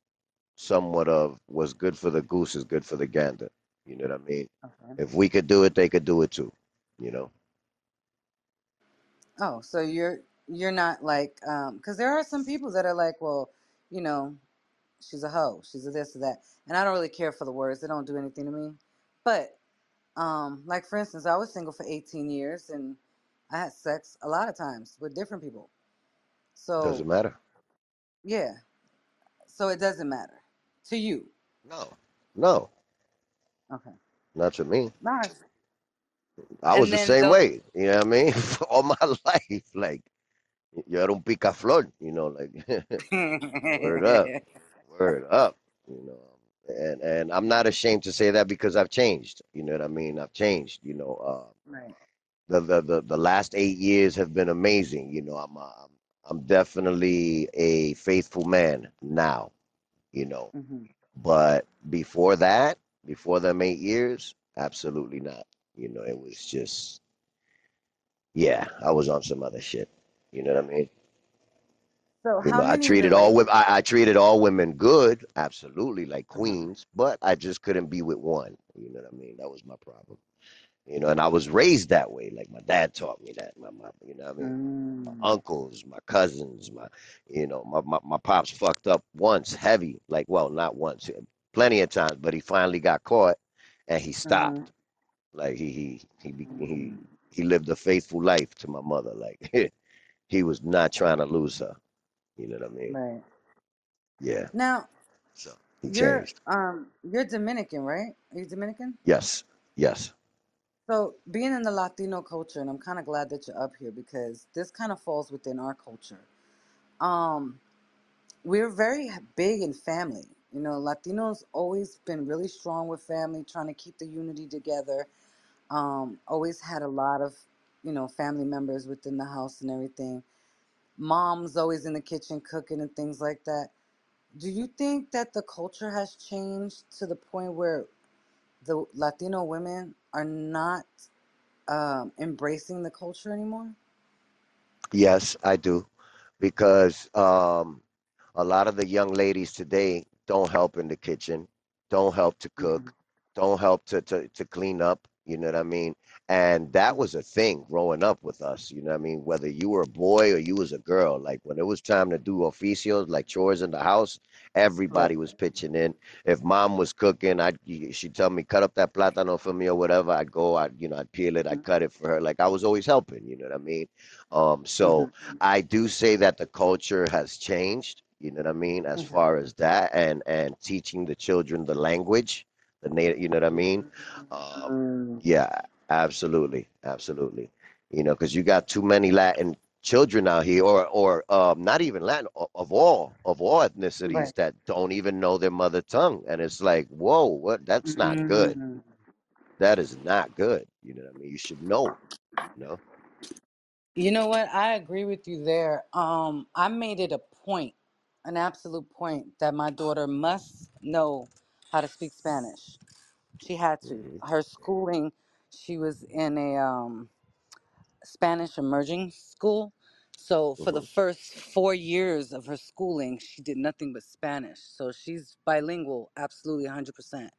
somewhat of what's good for the goose is good for the gander. You know what I mean? Okay. If we could do it, they could do it too. You know? Oh, so you're you're not like um because there are some people that are like, well, you know, she's a hoe, she's a this or that, and I don't really care for the words; they don't do anything to me. But um, like for instance, I was single for 18 years, and I had sex a lot of times with different people. So Doesn't matter. yeah, so it doesn't matter to you. No, no, Okay, not to me. nice. I was And the then same those. way. You know what I mean? All my life, like yo era un picaflor. You know, like word up, word up. You know, and and I'm not ashamed to say that because I've changed. You know what I mean? I've changed. You know, uh, right. the the the, the last eight years have been amazing. You know, I'm uh, I'm I'm definitely a faithful man now. You know, hmm But before that, before them eight years, absolutely not. You know, it was just, yeah, I was on some other shit. You know what I mean? So You how know, I treated all women, I, I treated all women good, absolutely, like Uh-huh. queens, but I just couldn't be with one. You know what I mean? That was my problem. You know, and I was raised that way. Like my dad taught me that. My mom, you know what I mean? My Mm, uncles, my cousins, my, you know, my, my, my pops fucked up once, heavy. Like, well, not once, plenty of times, but he finally got caught and he mm, stopped. Like he he he he mm, he lived a faithful life to my mother. Like he was not trying to lose her. You know what I mean? right. Yeah. Now So he you're changed. um you're Dominican, right? Are you Dominican? Yes. Yes. So being in the Latino culture, and I'm kind of glad that you're up here because this kind of falls within our culture. Um, we're very big in family. You know, Latinos always been really strong with family, trying to keep the unity together. Um, always had a lot of, you know, family members within the house and everything. Mom's always in the kitchen cooking and things like that. Do you think that the culture has changed to the point where the Latino women are not um, embracing the culture anymore? Yes, I do. Because um a lot of the young ladies today don't help in the kitchen, don't help to cook, don't help to, to, to clean up, you know what I mean? And that was a thing growing up with us, you know what I mean? Whether you were a boy or you was a girl, like when it was time to do oficios, like chores in the house, everybody was pitching in. If mom was cooking, I'd she'd tell me cut up that plátano for me or whatever. I'd go, I'd you know, I'd peel it, I'd cut it for her. Like I was always helping, you know what I mean? Um, so I do say that the culture has changed, you know what I mean, as hmm far as that and and teaching the children the language, the native, you know what I mean? Um, mm yeah, absolutely, absolutely. You know, because you got too many Latin children out here, or or um, not even Latin, of all of all Right. ethnicities that don't even know their mother tongue, and it's like, whoa, what? That's not good. mm That is not good. You know what I mean? You should know. You know? You know what? I agree with you there. Um, I made it a point, an absolute point, that my daughter must know how to speak Spanish. She had to. hmm Her schooling, she was in a um, Spanish immersion school. So for the hmm first four years of her schooling, she did nothing but Spanish. So she's bilingual, absolutely 100%.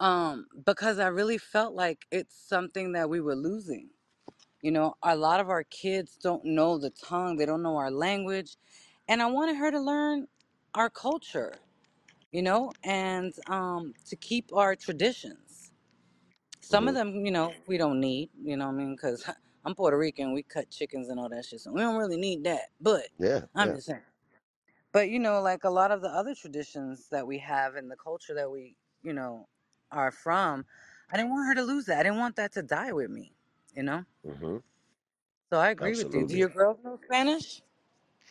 Um, because I really felt like it's something that we were losing. You know, a lot of our kids don't know the tongue, they don't know our language. And I wanted her to learn our culture, you know, and um, to keep our traditions. Some of them, you know, we don't need, you know what I mean? Because I'm Puerto Rican, we cut chickens and all that shit. So we don't really need that. But Yeah, I'm yeah. just saying. But you know, like a lot of the other traditions that we have and the culture that we, you know, are from, I didn't want her to lose that. I didn't want that to die with me, you know? hmm So I agree with you. Do Absolutely. your girls know Spanish?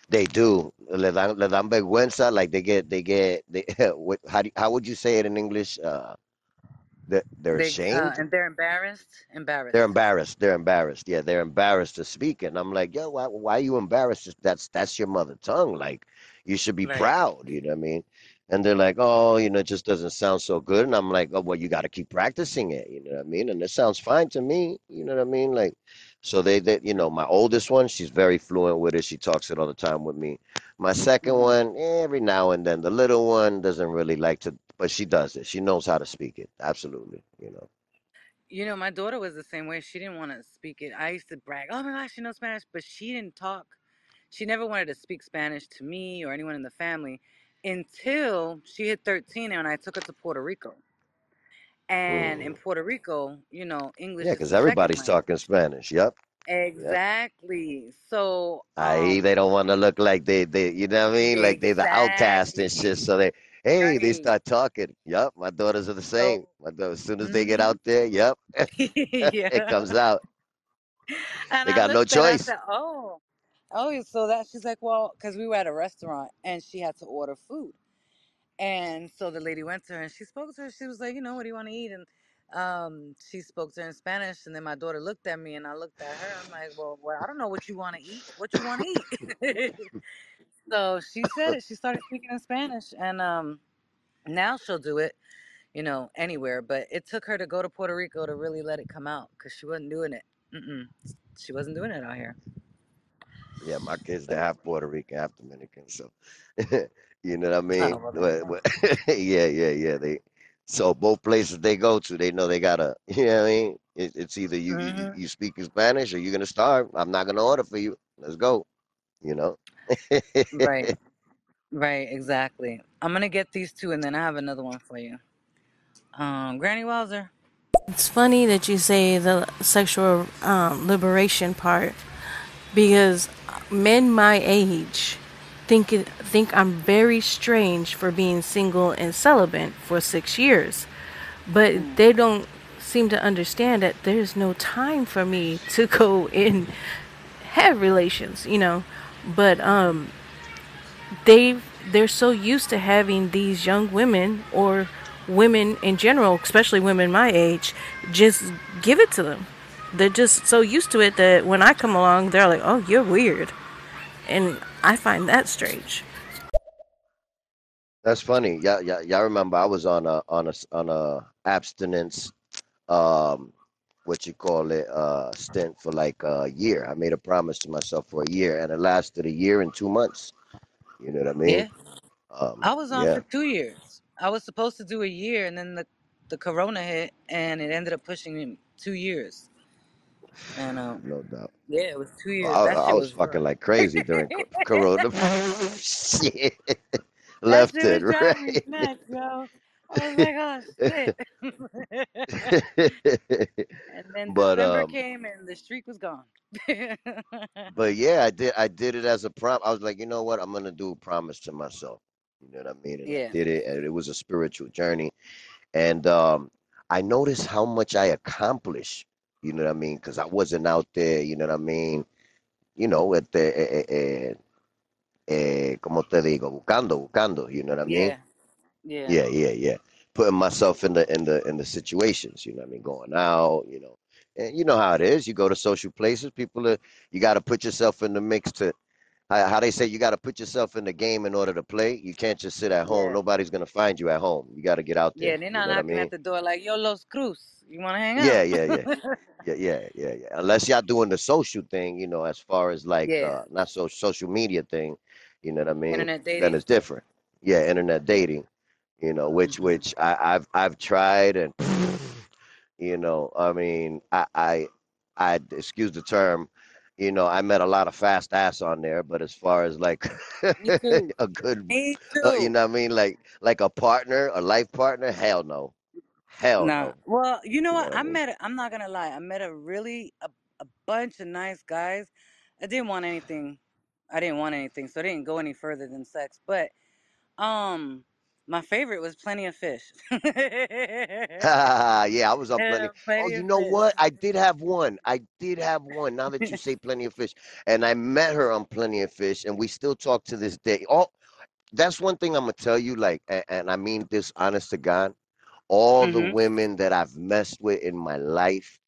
They do. Le dan, le dan vergüenza. Like they get, they get. They, what, how do, how would you say it in English? Uh, they they're They uh ashamed. and they're embarrassed. Embarrassed. They're Embarrassed. embarrassed. They're embarrassed. Yeah, they're embarrassed to speak. And I'm like, yo, why, why are you embarrassed? That's that's your mother tongue. Like, you should be Right. proud. You know what I mean? And they're like, oh, you know, it just doesn't sound so good. And I'm like, oh, well, you got to keep practicing it. You know what I mean? And it sounds fine to me. You know what I mean? Like, so they, they, you know, my oldest one, she's very fluent with it. She talks it all the time with me. My second one, eh, every now and then. The little one doesn't really like to, but she does it. She knows how to speak it. Absolutely. You know. You know, my daughter was the same way. She didn't want to speak it. I used to brag, "Oh my gosh, she knows Spanish," but she didn't talk. She never wanted to speak Spanish to me or anyone in the family until she hit 13 and I took her to Puerto Rico. And in hmm Puerto Rico, you know, Yeah, English is because the second everybody's language. talking Spanish. Yep. Yep. Exactly. So, I um, they don't want to look like they they you know what I mean like they're the outcast and shit. exactly. So they hey they Right. start talking. Yep, my daughters are the So, same. My daughter, as soon as they get mhm. out there, yep, it yeah. comes out. And They I got no looked at her, I choice. said, oh, oh, so that she's like, well, because we were at a restaurant and she had to order food. And so the lady went to her and she spoke to her. She was like, you know, what do you want to eat? And um, she spoke to her in Spanish. And then my daughter looked at me and I looked at her. I'm like, well, well I don't know what you want to eat. What you want to eat? so she said it. She started speaking in Spanish. And um, now she'll do it, you know, anywhere. But it took her to go to Puerto Rico to really let it come out because she wasn't doing it. Mm-mm. She wasn't doing it out here. Yeah, my kids they half Puerto Rican, half Dominican. So you know what I mean. well, there you But- go. but- yeah, yeah, yeah. They so both places they go to, they know they gotta. You know what I mean. It, it's either you, you you you speak in Spanish or you're gonna starve. I'm not gonna order for you. Let's go. You know. Right. Right, exactly. I'm gonna get these two, and then I have another one for you. Um, Granny Wowzer. It's funny that you say the sexual um, liberation part because men my age think think I'm very strange for being single and celibate for six years, but Mm. they don't seem to understand that there's no time for me to go and have relations, you know. But um, they they're so used to having these young women or women in general, especially women my age, just give it to them. They're just so used to it that when I come along, they're like, "Oh, you're weird," and I find that strange. That's funny. Yeah, yeah, y'all remember I was on a on a on a abstinence um what you call it uh stint for like a year. I made a promise to myself for a year and it lasted a year and two months. You know what I mean? Yeah, Um I was on yeah. for two years. I was supposed to do a year, and then the the Corona hit, and it ended up pushing me two years. And um, No doubt. yeah, it was two years. I, That I was was rough. fucking like crazy during co- Corona. Shit. Left it, right? nuts, yo. I was like, oh shit. and then But December um came, and the streak was gone. But yeah, I did. I did it as a prom. I was like, you know what? I'm gonna do a promise to myself. You know what I mean? And I yeah, did it, and it was a spiritual journey. And um, I noticed how much I accomplished. You know what I mean? Because I wasn't out there. You know what I mean? You know, at the eh, eh, eh, eh, como te digo, buscando, buscando. You know what I mean? yeah, yeah, Yeah, yeah, yeah. Putting myself in the in the in the situations. You know what I mean? Going out. You know. And you know how it is. You go to social places. People are. You got to put yourself in the mix to how, how they say you got to put yourself in the game in order to play. You can't just sit at home. yeah. Nobody's gonna find you at home. You got to get out there. Yeah, they're You not know what I knocking mean? at the door like, yo, Los Cruz, you want to hang out? yeah, yeah, yeah, yeah, yeah, yeah. Unless y'all doing the social thing, you know, as far as like yeah, uh not so social media thing, you know what I mean? internet dating. Then it's different. Yeah, internet dating, you know, which hmm which I, I've I've tried and you know, I mean, I I I excuse the term, you know, I met a lot of fast ass on there, but as far as like a good, uh, you know what I mean, like like a partner, a life partner, hell no, hell Nah. no, Well, you know you know what? what I I mean? met, I'm not going to lie, I met a really, a, a bunch of nice guys. I didn't want anything. I didn't want anything, so I didn't go any further than sex. But um, my favorite was Plenty of Fish. yeah, I was on yeah, plenty. Oh, you know Fish. what? I did have one. I did have one. Now that you say Plenty of Fish, and I met her on Plenty of Fish, and we still talk to this day. Oh, that's one thing I'm gonna tell you. Like, and, and I mean this, honest to God. All the Mhm. women that I've messed with in my life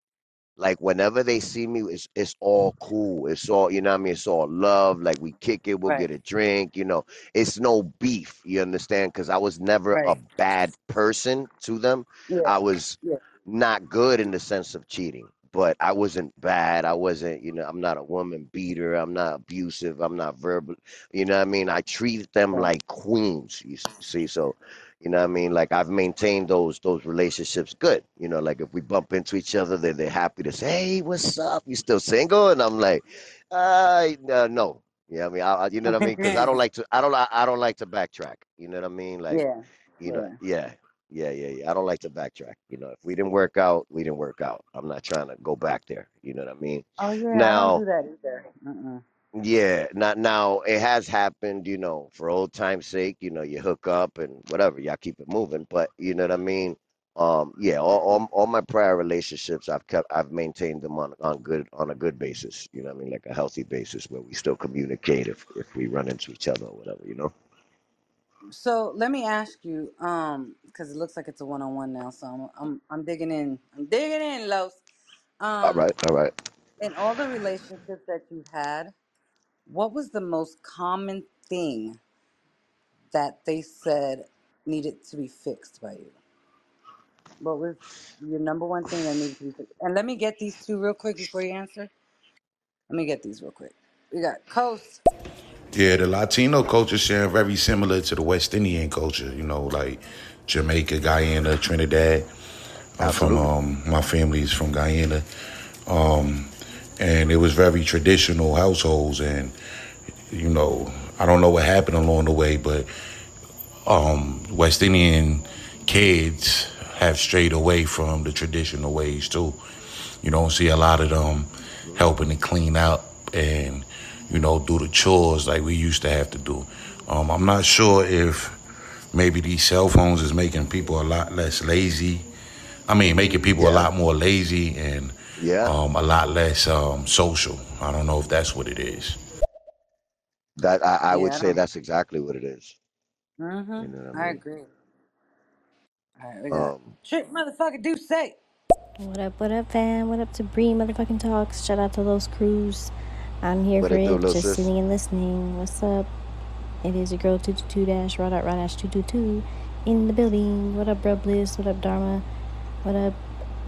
like whenever they see me, it's it's all cool. It's all you know what I mean. It's all love. Like we kick it, we'll Right. get a drink. You know, it's no beef. You understand? Because I was never a bad person to them. Yeah. I was Yeah. not good in the sense of cheating, but I wasn't bad. I wasn't. You know, I'm not a woman beater. I'm not abusive. I'm not verbal. You know what I mean? I treated them Right. like queens. You see, so you know what I mean? Like I've maintained those those relationships good. You know, like if we bump into each other, they're they're happy to say, "Hey, what's up? You still single?" And I'm like, "Uh, no, no." Yeah, I mean, I, you know what I mean? Because I don't like to, I don't, I don't like to backtrack. You know what I mean? Like, yeah. you know, Yeah. yeah, yeah, yeah. I don't like to backtrack. You know, if we didn't work out, we didn't work out. I'm not trying to go back there. You know what I mean? Oh yeah, I don't Now, do that either. Uh-uh. Yeah, not now. It has happened, you know, for old time's sake. You know, you hook up and whatever, y'all keep it moving. But you know what I mean. Um, yeah, all, all all my prior relationships, I've kept, I've maintained them on on good on a good basis. You know what I mean, like a healthy basis where we still communicate if if we run into each other or whatever. You know. So let me ask you, um, because it looks like it's a one-on-one now. So I'm, I'm, I'm digging in. I'm digging in, Los. All Um, right, all right. in all the relationships that you've had, what was the most common thing that they said needed to be fixed by you? What was your number one thing that needed to be fixed? And let me get these two real quick before you answer. Let me get these real quick. We got Coast. Yeah, the Latino culture sound very similar to the West Indian culture. You know, like Jamaica, Guyana, Trinidad. I'm from Absolutely. um, my family is from Guyana, um, and it was very traditional households. And you know, I don't know what happened along the way, but um, West Indian kids have strayed away from the traditional ways too. You don't see a lot of them helping to clean up and you know do the chores like we used to have to do. Um, I'm not sure if maybe these cell phones is making people a lot less lazy. I mean, making people a lot more lazy and yeah. um, a lot less um, social. I don't know if that's what it is. That I, I would Yeah, I say that's exactly what it is. Mm-hmm. You know what I I mean? agree. All right, we got Um, Trick Motherfucker Do Say. What up, what up, fam? What up to Bree motherfucking talks? Shout out to Los Cruz. I'm here what for it do, it, little just sis? sitting and listening. What's up? It is your girl 222 dash, right out, right dash 222 in the building. What up, bro Bliss? What up, Dharma? What up,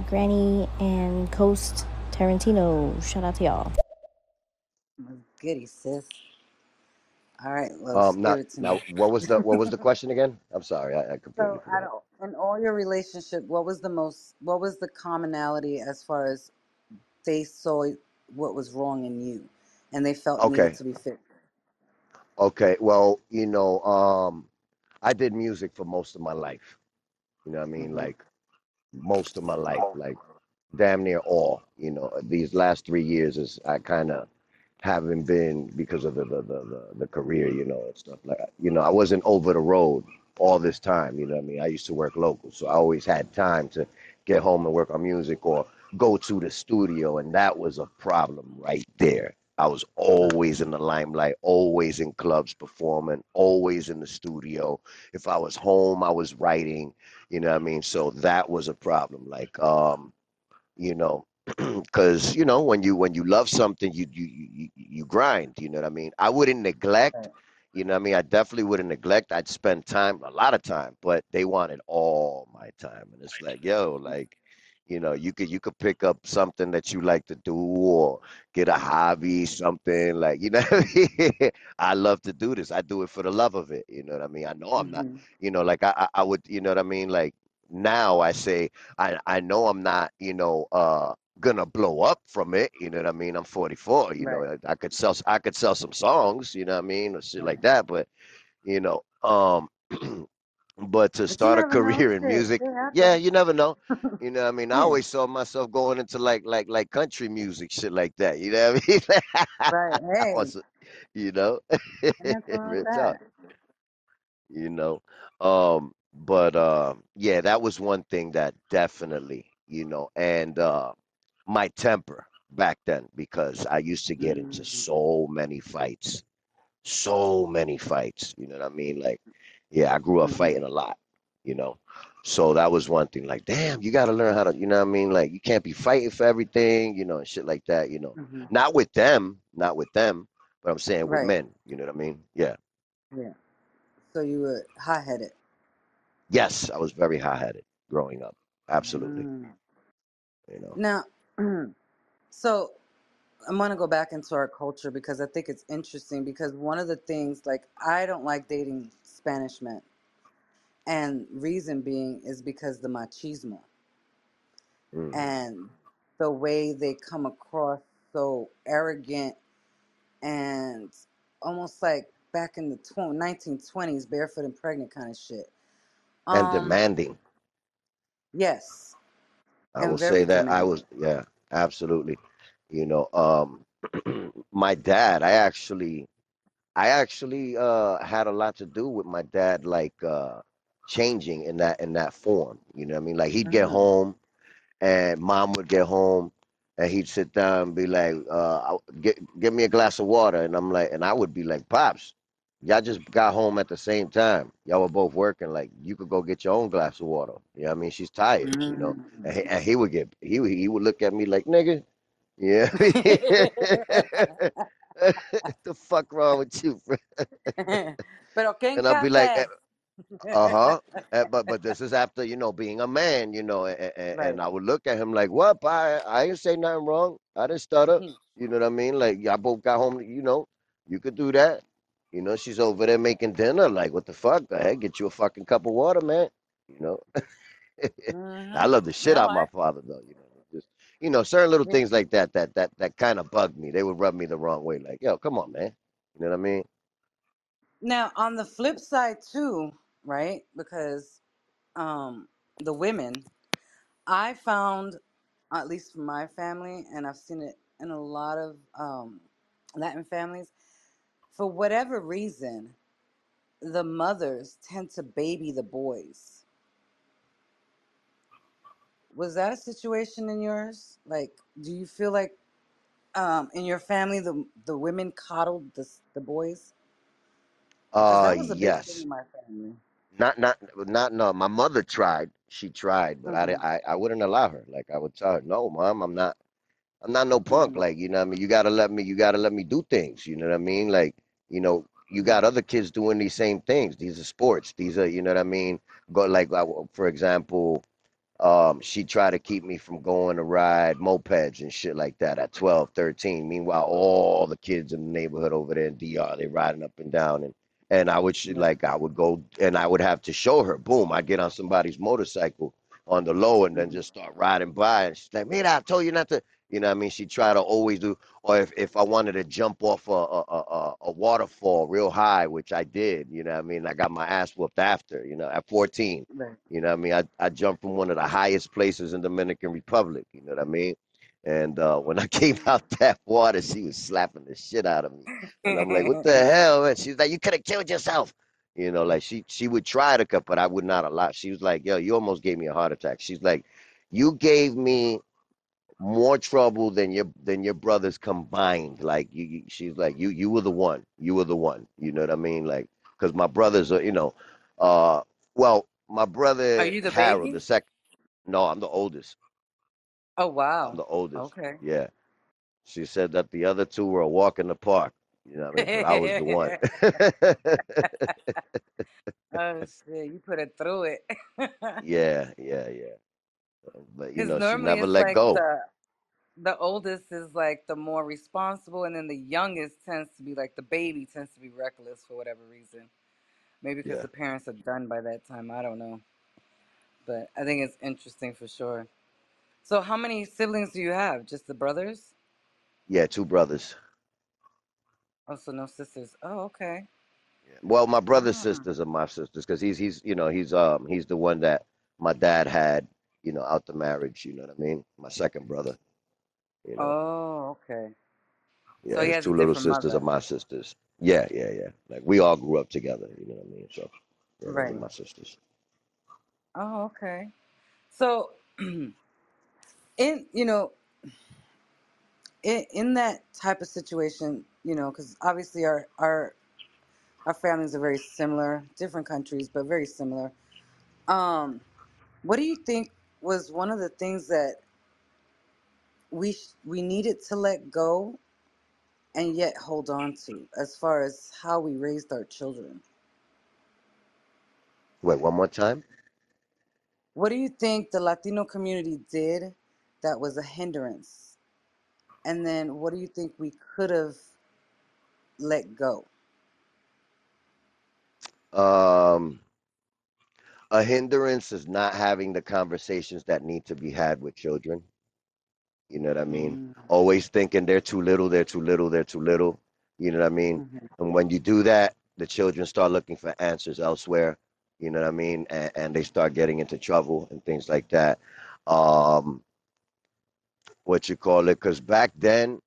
Granny and Coast Tarantino? Shout out to y'all. Goody, sis. All right, Los, Um, give not it to me. now. What was the what was the question again? I'm sorry, I, I completely So, forgot. don't. In all your relationship, what was the most? What was the commonality as far as they saw what was wrong in you, and they felt needed Okay, to be fixed? okay. Well, you know, um, I did music for most of my life. You know what I mean? hmm Like most of my life, like damn near all. You know, these last three years is I kind of haven't been because of the the, the the the career, you know, and stuff like. You know, I wasn't over the road all this time. You know what I mean? I used to work local, so I always had time to get home and work on music or go to the studio, and that was a problem right there. I was always in the limelight, always in clubs performing, always in the studio. If I was home, I was writing, you know what I mean? So that was a problem. Like, um, you know because you know when you when you love something you, you you you grind you know what i mean i wouldn't neglect you know what i mean i definitely wouldn't neglect i'd spend time a lot of time but they wanted all my time and it's like yo like you know you could you could pick up something that you like to do or get a hobby something like you know I, mean? I love to do this i do it for the love of it you know what i mean i know i'm not hmm you know like i i, I would you know what i mean like now i say i i know i'm not you know uh gonna blow up from it. You know what I mean? I'm 44. You know, I, I could sell I could sell some songs. You know what I mean, or shit Right. like that. But you know, um, but to But you start a never know. career in Shit, music, yeah, happens. you never know. You know what I mean? I Yeah. always saw myself going into like like like country music, shit like that. You know what I mean? Right. I Hey. was. you know, And that's wrong with real talk. You know, um, but um, yeah, that was one thing that definitely, you know, and uh, my temper back then because I used to get into Mm-hmm. so many fights so many fights. You know what I mean? Like, yeah, I grew up Mm-hmm. fighting a lot, you know. So that was one thing. Like, damn, you got to learn how to, you know what I mean? Like, you can't be fighting for everything, you know, and shit like that, you know. Mm-hmm. Not with them, not with them, but I'm saying with men, you know what I mean? Yeah. Yeah. So you were high headed. Yes, I was very high headed growing up. Absolutely, Mm. you know. Now, so I'm gonna go back into our culture because I think it's interesting because one of the things like I don't like dating Spanish men. And reason being is because the machismo hmm and the way they come across so arrogant and almost like back in the tw- 1920s barefoot and pregnant kind of shit. And Um demanding. yes, I will say very that I was, yeah, absolutely. You know, um, my dad, I actually I actually uh had a lot to do with my dad like uh changing in that in that form. You know what I mean? Like he'd get Mm, home and mom would get home and he'd sit down and be like, uh get give me a glass of water and I'm like and I would be like, Pops, y'all just got home at the same time. Y'all were both working, like you could go get your own glass of water. You know what I mean? She's tired, you know. mm. And he, and he would get he would he would look at me like, nigga, yeah. the fuck wrong with you? Pero ¿qué And I'll be like, uh huh. But but this is after you know being a man, you know, and, right. and I would look at him like, what? I I didn't say nothing wrong. I didn't stutter. You know what I mean? Like y'all both got home. You know, you could do that. You know, she's over there making dinner. Like, what the fuck? Go ahead, get you a fucking cup of water, man. You know, I hmm love the shit No, out I my father though. You know, you know, certain little things like that that that that kind of bugged me. They would rub me the wrong way. Like, yo, come on, man. You know what I mean? Now on the flip side too, right? Because um the women, I found at least for my family, and I've seen it in a lot of um Latin families, for whatever reason, the mothers tend to baby the boys. Was that a situation in yours? Like, do you feel like um, in your family the the women coddled the s- the boys? Because Uh, that was a big thing yes. in my family. Not, not, not. No, my mother tried. She tried, but I, di- I, I wouldn't allow her. Like I would tell her, no, mom, I'm not. I'm not no punk. hmm Like you know, what I mean, you gotta let me. You gotta let me do things. You know what I mean? Like you know, you got other kids doing these same things. These are sports. These are, you know what I mean? Go like, for example. Um, she tried to keep me from going to ride mopeds and shit like that at 12, 13. Meanwhile, all the kids in the neighborhood over there in DR, they riding up and down and and I would Yeah. like I would go and I would have to show her. Boom, I'd get on somebody's motorcycle on the low and then hmm just start riding by and she's like, man, I told you not to, you know what I mean? She tried to always do or if, if I wanted to jump off a, a, a, a waterfall real high, which I did, you know what I mean? I got my ass whooped after, you know, at 14 Right. you know what I mean? I, I jumped from one of the highest places in Dominican Republic, you know what I mean? And uh, when I came out that water, she was slapping the shit out of me. And I'm like, what the hell? And she's like, you could have killed yourself. You know, like she she would try to cut, but I would not allow. She was like, yo, you almost gave me a heart attack. She's like, you gave me more trouble than your than your brothers combined. Like you, you she's like, you you were the one. You were the one. You know what I mean? Like, because my brothers are, you know, uh, well, my Are brother you the Harold, the second. No, I'm the oldest. Oh I'm wow. the oldest. Okay. Yeah. She said that the other two were a walk in the park. You know what I mean? But I was the one. oh shit, you put it through it. yeah, yeah, yeah. But you Because know, she normally never it's let like go. the the oldest is like the more responsible, and then the youngest tends to be like the baby tends to be reckless for whatever reason. Maybe because Yeah. the parents are done by that time. I don't know, but I think it's interesting for sure. So, how many siblings do you have? Just the brothers? Yeah, two brothers. Also, no sisters. Oh, okay. Yeah. Well, my brother's Ah. sisters are my sisters because he's he's you know he's um he's the one that my dad had you know out the marriage. You know what I mean? My second brother. You know. Oh, okay. Yeah, So he has a two little different sisters of mother. my sisters. Yeah, yeah, yeah. Like we all grew up together. You know what I mean? So yeah, those are Right. my sisters. Oh, okay. So in you know in in that type of situation, you know, because obviously our our our families are very similar, different countries, but very similar. Um, what do you think was one of the things that we sh- we needed to let go and yet hold on to, as far as how we raised our children? Wait, one more time. What do you think the Latino community did that was a hindrance? And then what do you think we could have let go? Um, a hindrance is not having the conversations that need to be had with children. You know what I mean? Mm, Always thinking they're too little, they're too little, they're too little. You know what I mean? mhm, And when you do that, the children start looking for answers elsewhere. You know what I mean? And, and they start getting into trouble and things like that. Um, what you call it? Because back then,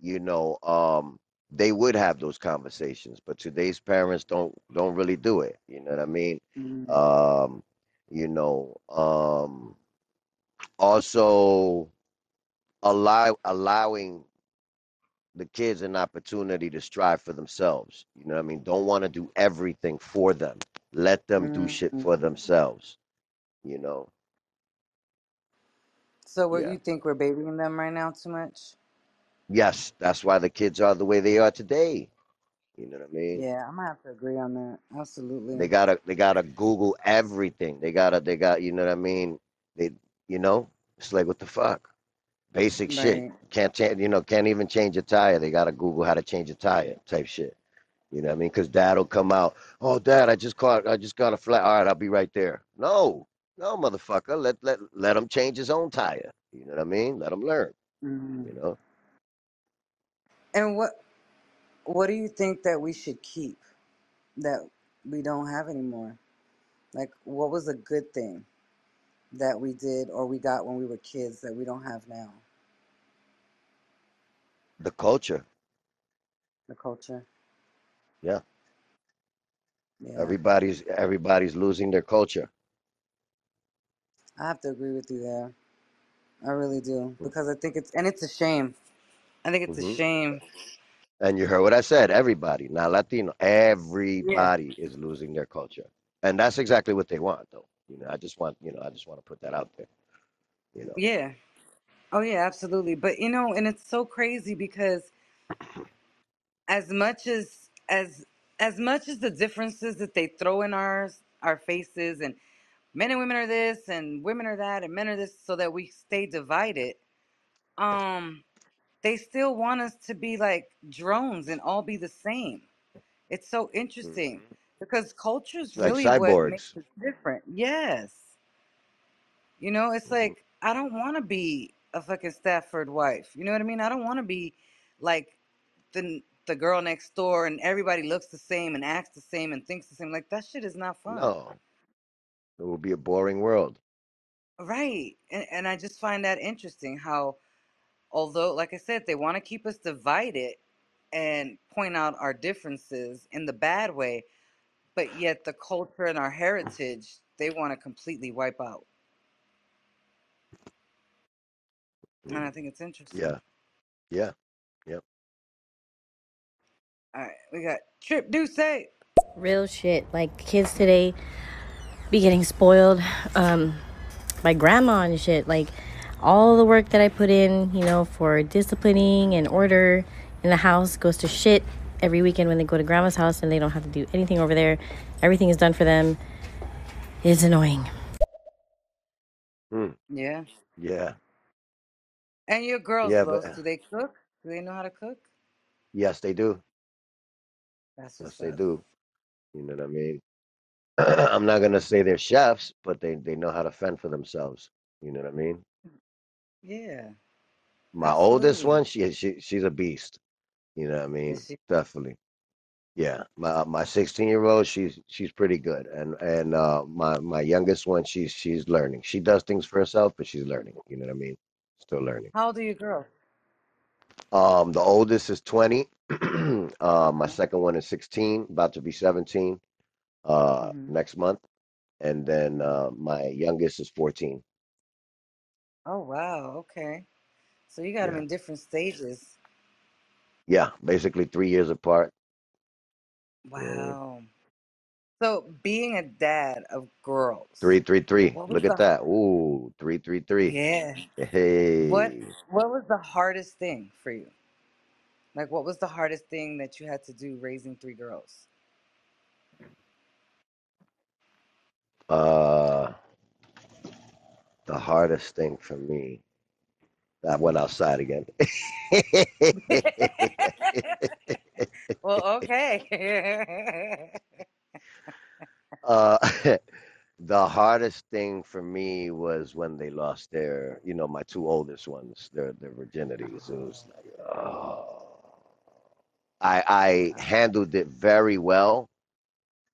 you know, um, they would have those conversations, but today's parents don't don't really do it. You know what I mean? mm, Um, you know, um, also allow allowing the kids an opportunity to strive for themselves. You know what I mean? Don't want to do everything for them. Let them do mm, shit for mm. themselves. You know? So what Yeah. you think we're babying them right now too much? Yes, that's why the kids are the way they are today. You know what I mean? Yeah, I'm gonna have to agree on that. Absolutely. They gotta they gotta Google everything. They gotta they got you know what I mean? They you know, it's like what the fuck? Basic shit. Right. Can't change you know, can't even change a tire. They gotta Google how to change a tire type shit. You know what I mean? Because dad will come out. Oh, dad, I just caught. I just got a flat. All right, I'll be right there. No, no, motherfucker. Let let let him change his own tire. You know what I mean? Let him learn. hmm You know, And what what do you think that we should keep that we don't have anymore? Like, what was a good thing that we did or we got when we were kids that we don't have now? the culture. The culture. Yeah, Yeah, everybody's everybody's losing their culture. I have to agree with you there. I really do because I think it's and it's a shame. I think it's a Mm-hmm. shame. And you heard what I said. Everybody, not Latino. Yeah. Everybody is losing their culture, and that's exactly what they want, though. You know, I just want you know, I just want to put that out there. You know, Yeah. Oh yeah, absolutely. But you know, and it's so crazy because as much as as as much as the differences that they throw in our our faces and men and women are this and women are that and men are this so that we stay divided um they still want us to be like drones and all be the same it's so interesting hmm because culture is like really what makes us different yes you know it's hmm like i don't want to be a fucking Stepford wife you know what i mean i don't want to be like the the girl next door and everybody looks the same and acts the same and thinks the same. Like that shit is not fun. No, it will be a boring world. Right. And and I just find that interesting how although like I said they want to keep us divided and point out our differences in the bad way, but yet the culture and our heritage they want to completely wipe out. And Mm. I think it's interesting. Yeah, yeah, yep. All right, we got Trip Duce. Real shit. Like kids today be getting spoiled um, by grandma and shit. Like all the work that I put in, you know, for disciplining and order in the house goes to shit every weekend when they go to grandma's house and they don't have to do anything over there. Everything is done for them. It's annoying. Mm. Yeah. Yeah, And your girls, yeah, but Los, do they cook? Do they know how to cook? yes, they do. That's Yes, what's they up. do. You know what I mean? I'm not gonna say they're chefs, but they they know how to fend for themselves. You know what I mean? Yeah, My oldest absolutely. one, she she she's a beast. You know what I mean? Is she? Definitely. Yeah. My my 16 year old, she's she's pretty good, and and uh my my youngest one, she's she's learning. She does things for herself, but she's learning. You know what I mean? Still learning. How old are your girls? Um, the oldest is 20. uh, my Uh-huh. second one is 16, about to be 17 uh, hmm next month. And then uh, my youngest is 14. Oh wow. Okay. So you got them Yeah. in different stages. Yeah. Basically three years apart. Mm. Wow. So being a dad of girls, Three, three, three. what was Look at the that. Ooh, three, three, three. yeah? Hey. What Hey. what was the hardest thing for you? Like what was the hardest thing that you had to do raising three girls? Uh, the hardest thing for me. I went outside again. well, okay. uh, the hardest thing for me was when they lost their, you know, my two oldest ones, their their virginities. It was like, oh. I I handled it very well,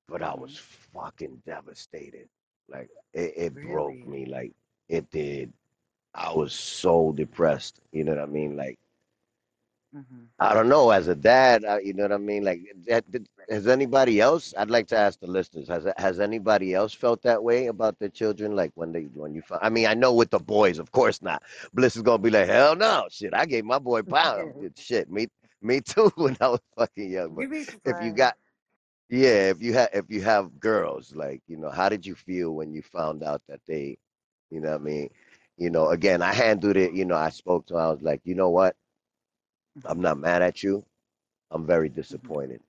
but I was fucking devastated. Like it, it broke me. Like it did. I was so depressed. You know what I mean? Like hmm I don't know. As a dad, uh, you know what I mean. Like, did- has anybody else? I'd like to ask the listeners. Has has anybody else felt that way about their children? Like when they when you find. I mean, I know with the boys, of course not. Bliss is gonna be like, hell no, shit. I gave my boy pound. Shit, me me too when I was fucking young. But if you got yeah, if you have if you have girls, like you know, how did you feel when you found out that they, you know what I mean? You know, again, I handled it. You know, I spoke to. Her, I was like, you know what? I'm not mad at you. I'm very hmm disappointed.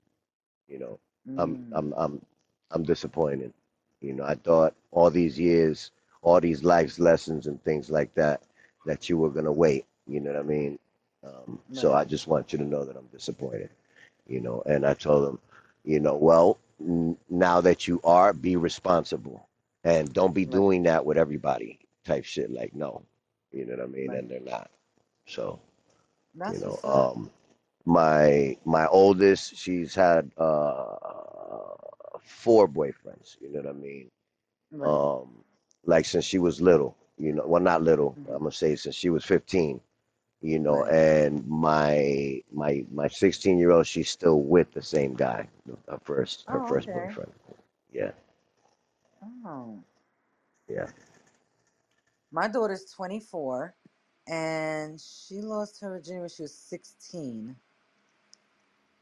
You know, I'm Mm, I'm I'm I'm disappointed. You know, I thought all these years, all these life's lessons and things like that, that you were gonna wait. You know what I mean? Um, so. I just want you to know that I'm disappointed. You know, and I told them, you know, well, n- now that you are, be responsible, and don't be Right. doing that with everybody. Type shit. Like no, you know what I mean? Right. And they're not. So you know, um, my my oldest she's had uh four boyfriends you know what i mean Right. um like since she was little you know well not little hmm i'm gonna say since she was 15 you know and my my my 16 year old she's still with the same guy her first her Oh, first okay. boyfriend yeah Oh, yeah my daughter's 24, and she lost her virginity when she was 16.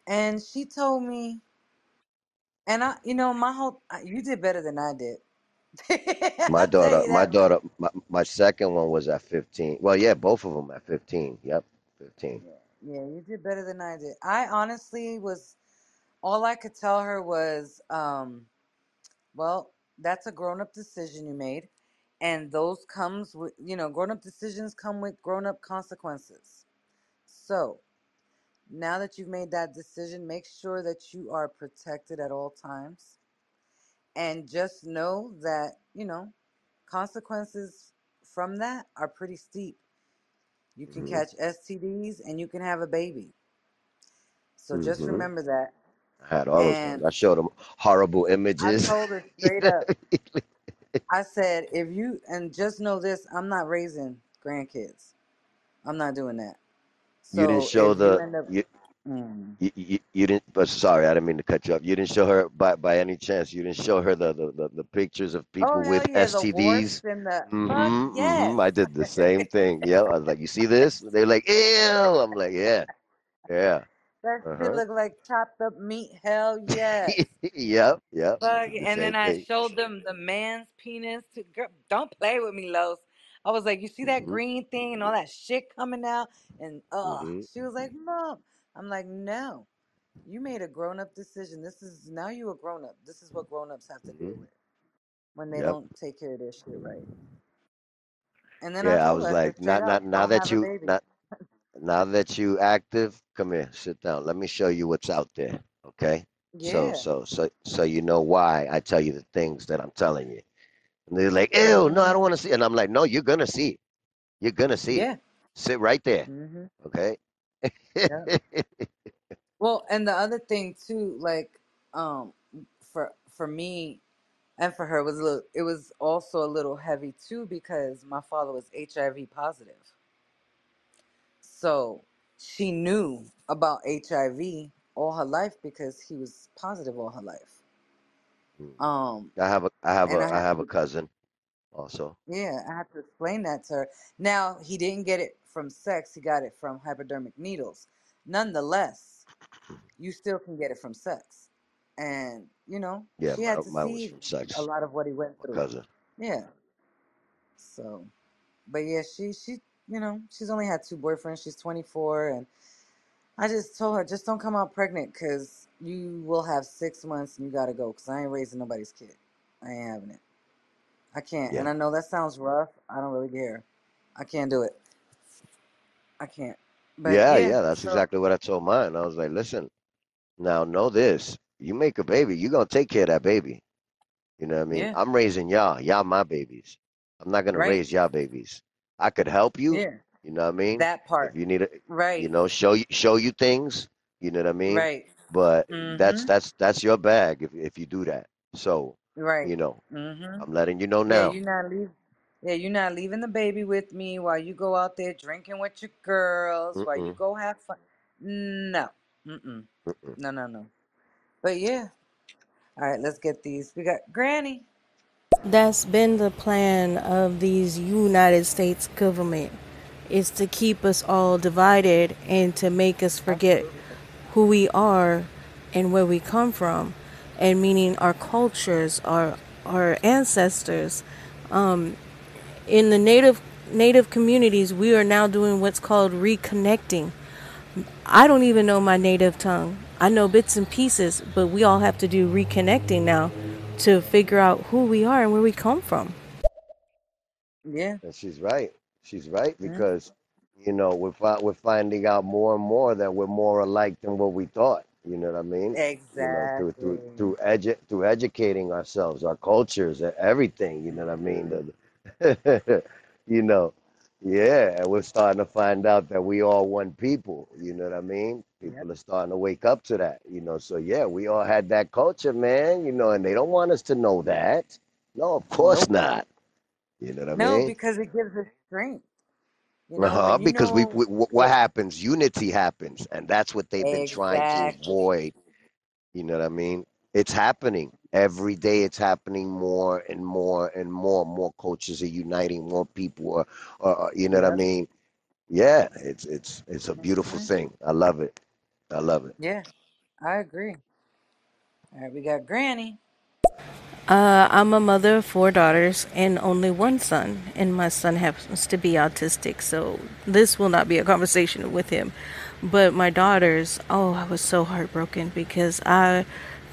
And she told me, and I, you know, my whole, I- you did better than I did. my I'll tell daughter you my that daughter my, my second one was at 15 well yeah both of them at 15 yep 15 Yeah, yeah, you did better than I did. I honestly was, all I could tell her was, um, well, that's a grown-up decision you made, and those comes with, you know, grown-up decisions come with grown-up consequences. So now that you've made that decision, make sure that you are protected at all times, and just know that, you know, consequences from that are pretty steep. You can hmm catch STDs and you can have a baby. So just hmm remember that. I had all those things. And I showed them horrible images. I told her straight up, I said, if you, and just know this, I'm not raising grandkids. I'm not doing that. You didn't show you the up, you, mm, you you you didn't. But sorry, I didn't mean to cut you off. You didn't show her by by any chance. You didn't show her the the the, the pictures of oh, people hell with yeah, STDs. the Mm-hmm. Mm-hmm. yes. I did the same thing. Yeah. I was like, you see this? They're like, ew. I'm like, yeah, yeah. That Uh shit huh. look like chopped up meat. Hell yes. yep. Yep. Fuck, the and then same I thing. showed them the man's penis. To, girl, don't play with me, Los. I was like, you see that Mm-hmm. green thing and all that shit coming out? And uh, Mm-hmm. she was like, Mom. I'm like, no. You made a grown up decision. This is now you a grown up. This is what grown ups have to Mm-hmm. deal with when they Yep. don't take care of their shit right. And then I Yeah. I told her, was I said like, straight not up, not now don't that have a you baby. not Now that you active, come here, sit down. Let me show you what's out there. Okay. So Yeah. so so so so you know why I tell you the things that I'm telling you. And they're like, ew, no, I don't want to see. It. And I'm like, no, you're gonna see it. You're gonna see it. Yeah. Sit right there. Mhm. Okay. Yeah. Well, and the other thing too, like, um, for for me and for her was a little. It was also a little heavy too because my father was HIV positive. So she knew about HIV all her life because he was positive all her life. Mm. Um, I have a I have and a I I had have a to, cousin also. yeah, I had to explain that to her. Now he didn't get it from sex; he got it from hypodermic needles. Nonetheless, you still can get it from sex, and you know Yeah, she mine, had to mine was see from a sex. lot of what he went My through. cousin. Yeah, so but yeah, she she you know she's only had two boyfriends. She's 24, and I just told her just don't come out pregnant because you will have six months and you gotta go because I ain't raising nobody's kid. I ain't having it. I can't. And I know that sounds rough. I don't really care. I can't do it. I can't. But Yeah, yeah, yeah, that's so exactly what I told mine. I was like, listen, now know this. You make a baby, you're gonna take care of that baby. You know what I mean? yeah, I'm raising y'all. Y'all my babies. I'm not gonna raise y'all babies. I could help you, Yeah, you know what I mean? that If part. you need it, you know, show you show you things, you know what I mean? right. But that's Mm-hmm. that's that's your bag if if you do that. So, Right. you know, Mm-hmm. I'm letting you know now. Yeah, you're not leaving. Yeah, you're not leaving the baby with me while you go out there drinking with your girls, while you go have fun. No. Mm-mm. mm-mm. No, no, no. But yeah. All right, let's get these. We got Granny. That's been the plan of these United States government is to keep us all divided and to make us forget who we are and where we come from. And meaning our cultures our our ancestors um, in the native native communities we are now doing what's called reconnecting. I don't even know my native tongue. I know bits and pieces but we all have to do reconnecting now to figure out who we are and where we come from Yeah. And she's right. She's right Mm, because, you know, we're fi- we're finding out more and more that we're more alike than what we thought. You know what I mean? You know, through through exactly. through edu- through educating ourselves, our cultures, everything. You know what I mean? The- you know, yeah, and we're starting to find out that we all one people. You know what I mean? Yep. People are starting to wake up to that. You know, so yeah, we all had that culture, man. You know, and they don't want us to know that. No, of course Nope. not. You know what I mean? No, because it gives us strength. You know, Uh-huh, because we, know we what what happens, unity happens, and that's what they've been trying to avoid. You know what I mean? It's happening every day. It's happening more and more and more. More coaches are uniting. More people are, are are- you know what I mean? Yeah, it's it's it's a beautiful hmm thing. I love it. I love it. Yeah, I agree. All right, we got Granny. Uh, I'm a mother of four daughters and only one son, and my son happens to be autistic, so this will not be a conversation with him. But my daughters, oh, I was so heartbroken because I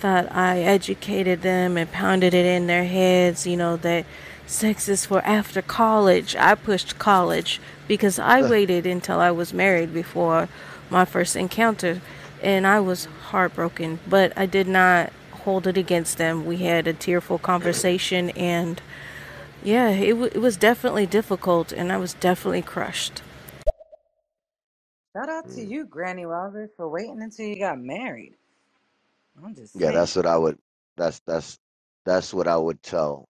thought I educated them and pounded it in their heads, you know, that sex is for after college. I pushed college because I waited until I was married before my first encounter, and I was heartbroken, but I did not hold it against them. We had a tearful conversation, and yeah, it, w- it was definitely difficult, and I was definitely crushed. Shout out to you, Granny Wowzers, for waiting until you got married. I'm just Yeah, saying. that's what I would. That's that's that's what I would tell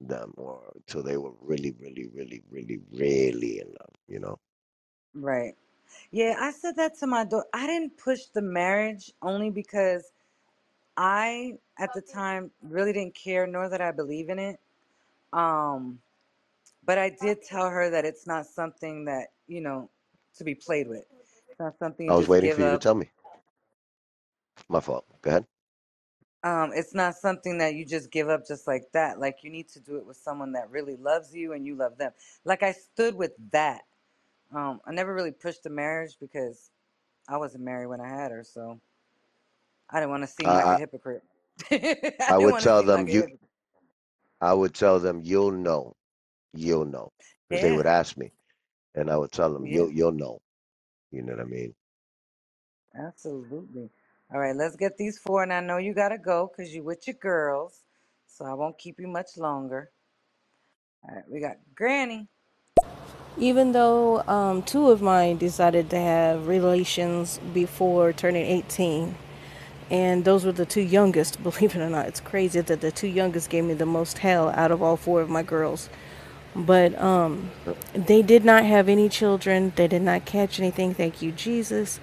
them, or until they were really, really, really, really, really in love. You know. Right. Yeah, I said that to my daughter. I didn't push the marriage only because I, at the time, really didn't care, nor that I believe in it. Um, but I did tell her that it's not something that, you know, to be played with. It's not something I you was just waiting give for you to up. tell me. My fault. Go ahead. Um, it's not something that you just give up just like that. Like you need to do it with someone that really loves you and you love them. Like I stood with that. Um, I never really pushed the marriage because I wasn't married when I had her, so I didn't want to seem like a I hypocrite. I I didn't would want to tell seem them like a you. hypocrite. I would tell them you'll know, you'll know, because they Yeah, would ask me, and I would tell them yeah, you'll you'll know. You know what I mean? absolutely. All right, let's get these four, and I know you gotta go because you with your girls, so I won't keep you much longer. All right, we got Granny. Even though um, two of mine decided to have relations before turning 18, and those were the two youngest, believe it or not, it's crazy that the two youngest gave me the most hell out of all four of my girls. But um, they did not have any children. They did not catch anything. Thank you, Jesus.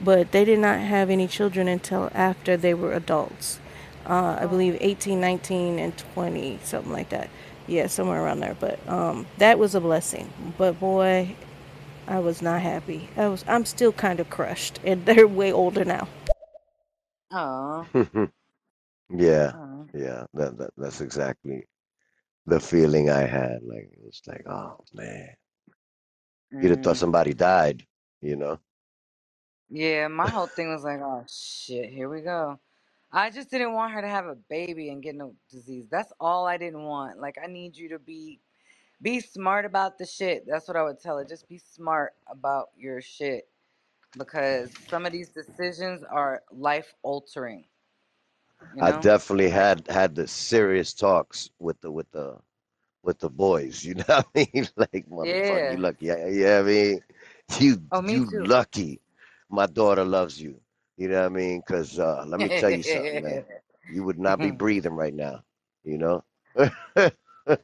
But they did not have any children until after they were adults. Uh, I believe Oh. 18, 19, and 20, something like that. Yeah, somewhere around there. But um, that was a blessing. But boy, I was not happy. I was. I'm still kind of crushed, and they're way older now. Oh. yeah, Oh. yeah. That, that that's exactly the feeling I had. Like it was like, oh man, you'd have thought Mm. somebody died. You know? Yeah, my whole thing was like, oh shit, here we go. I just didn't want her to have a baby and get no disease. That's all I didn't want. Like I need you to be be smart about the shit. That's what I would tell her. Just be smart about your shit because some of these decisions are life altering, you I know? definitely had had the serious talks with the with the with the boys. You know what I mean? Like motherfucker, you yeah. lucky. Yeah, yeah. I mean, you Oh, me you too. lucky. My daughter loves you. You know what I mean? Because uh, let me tell you something, man. You would not be breathing right now. You know?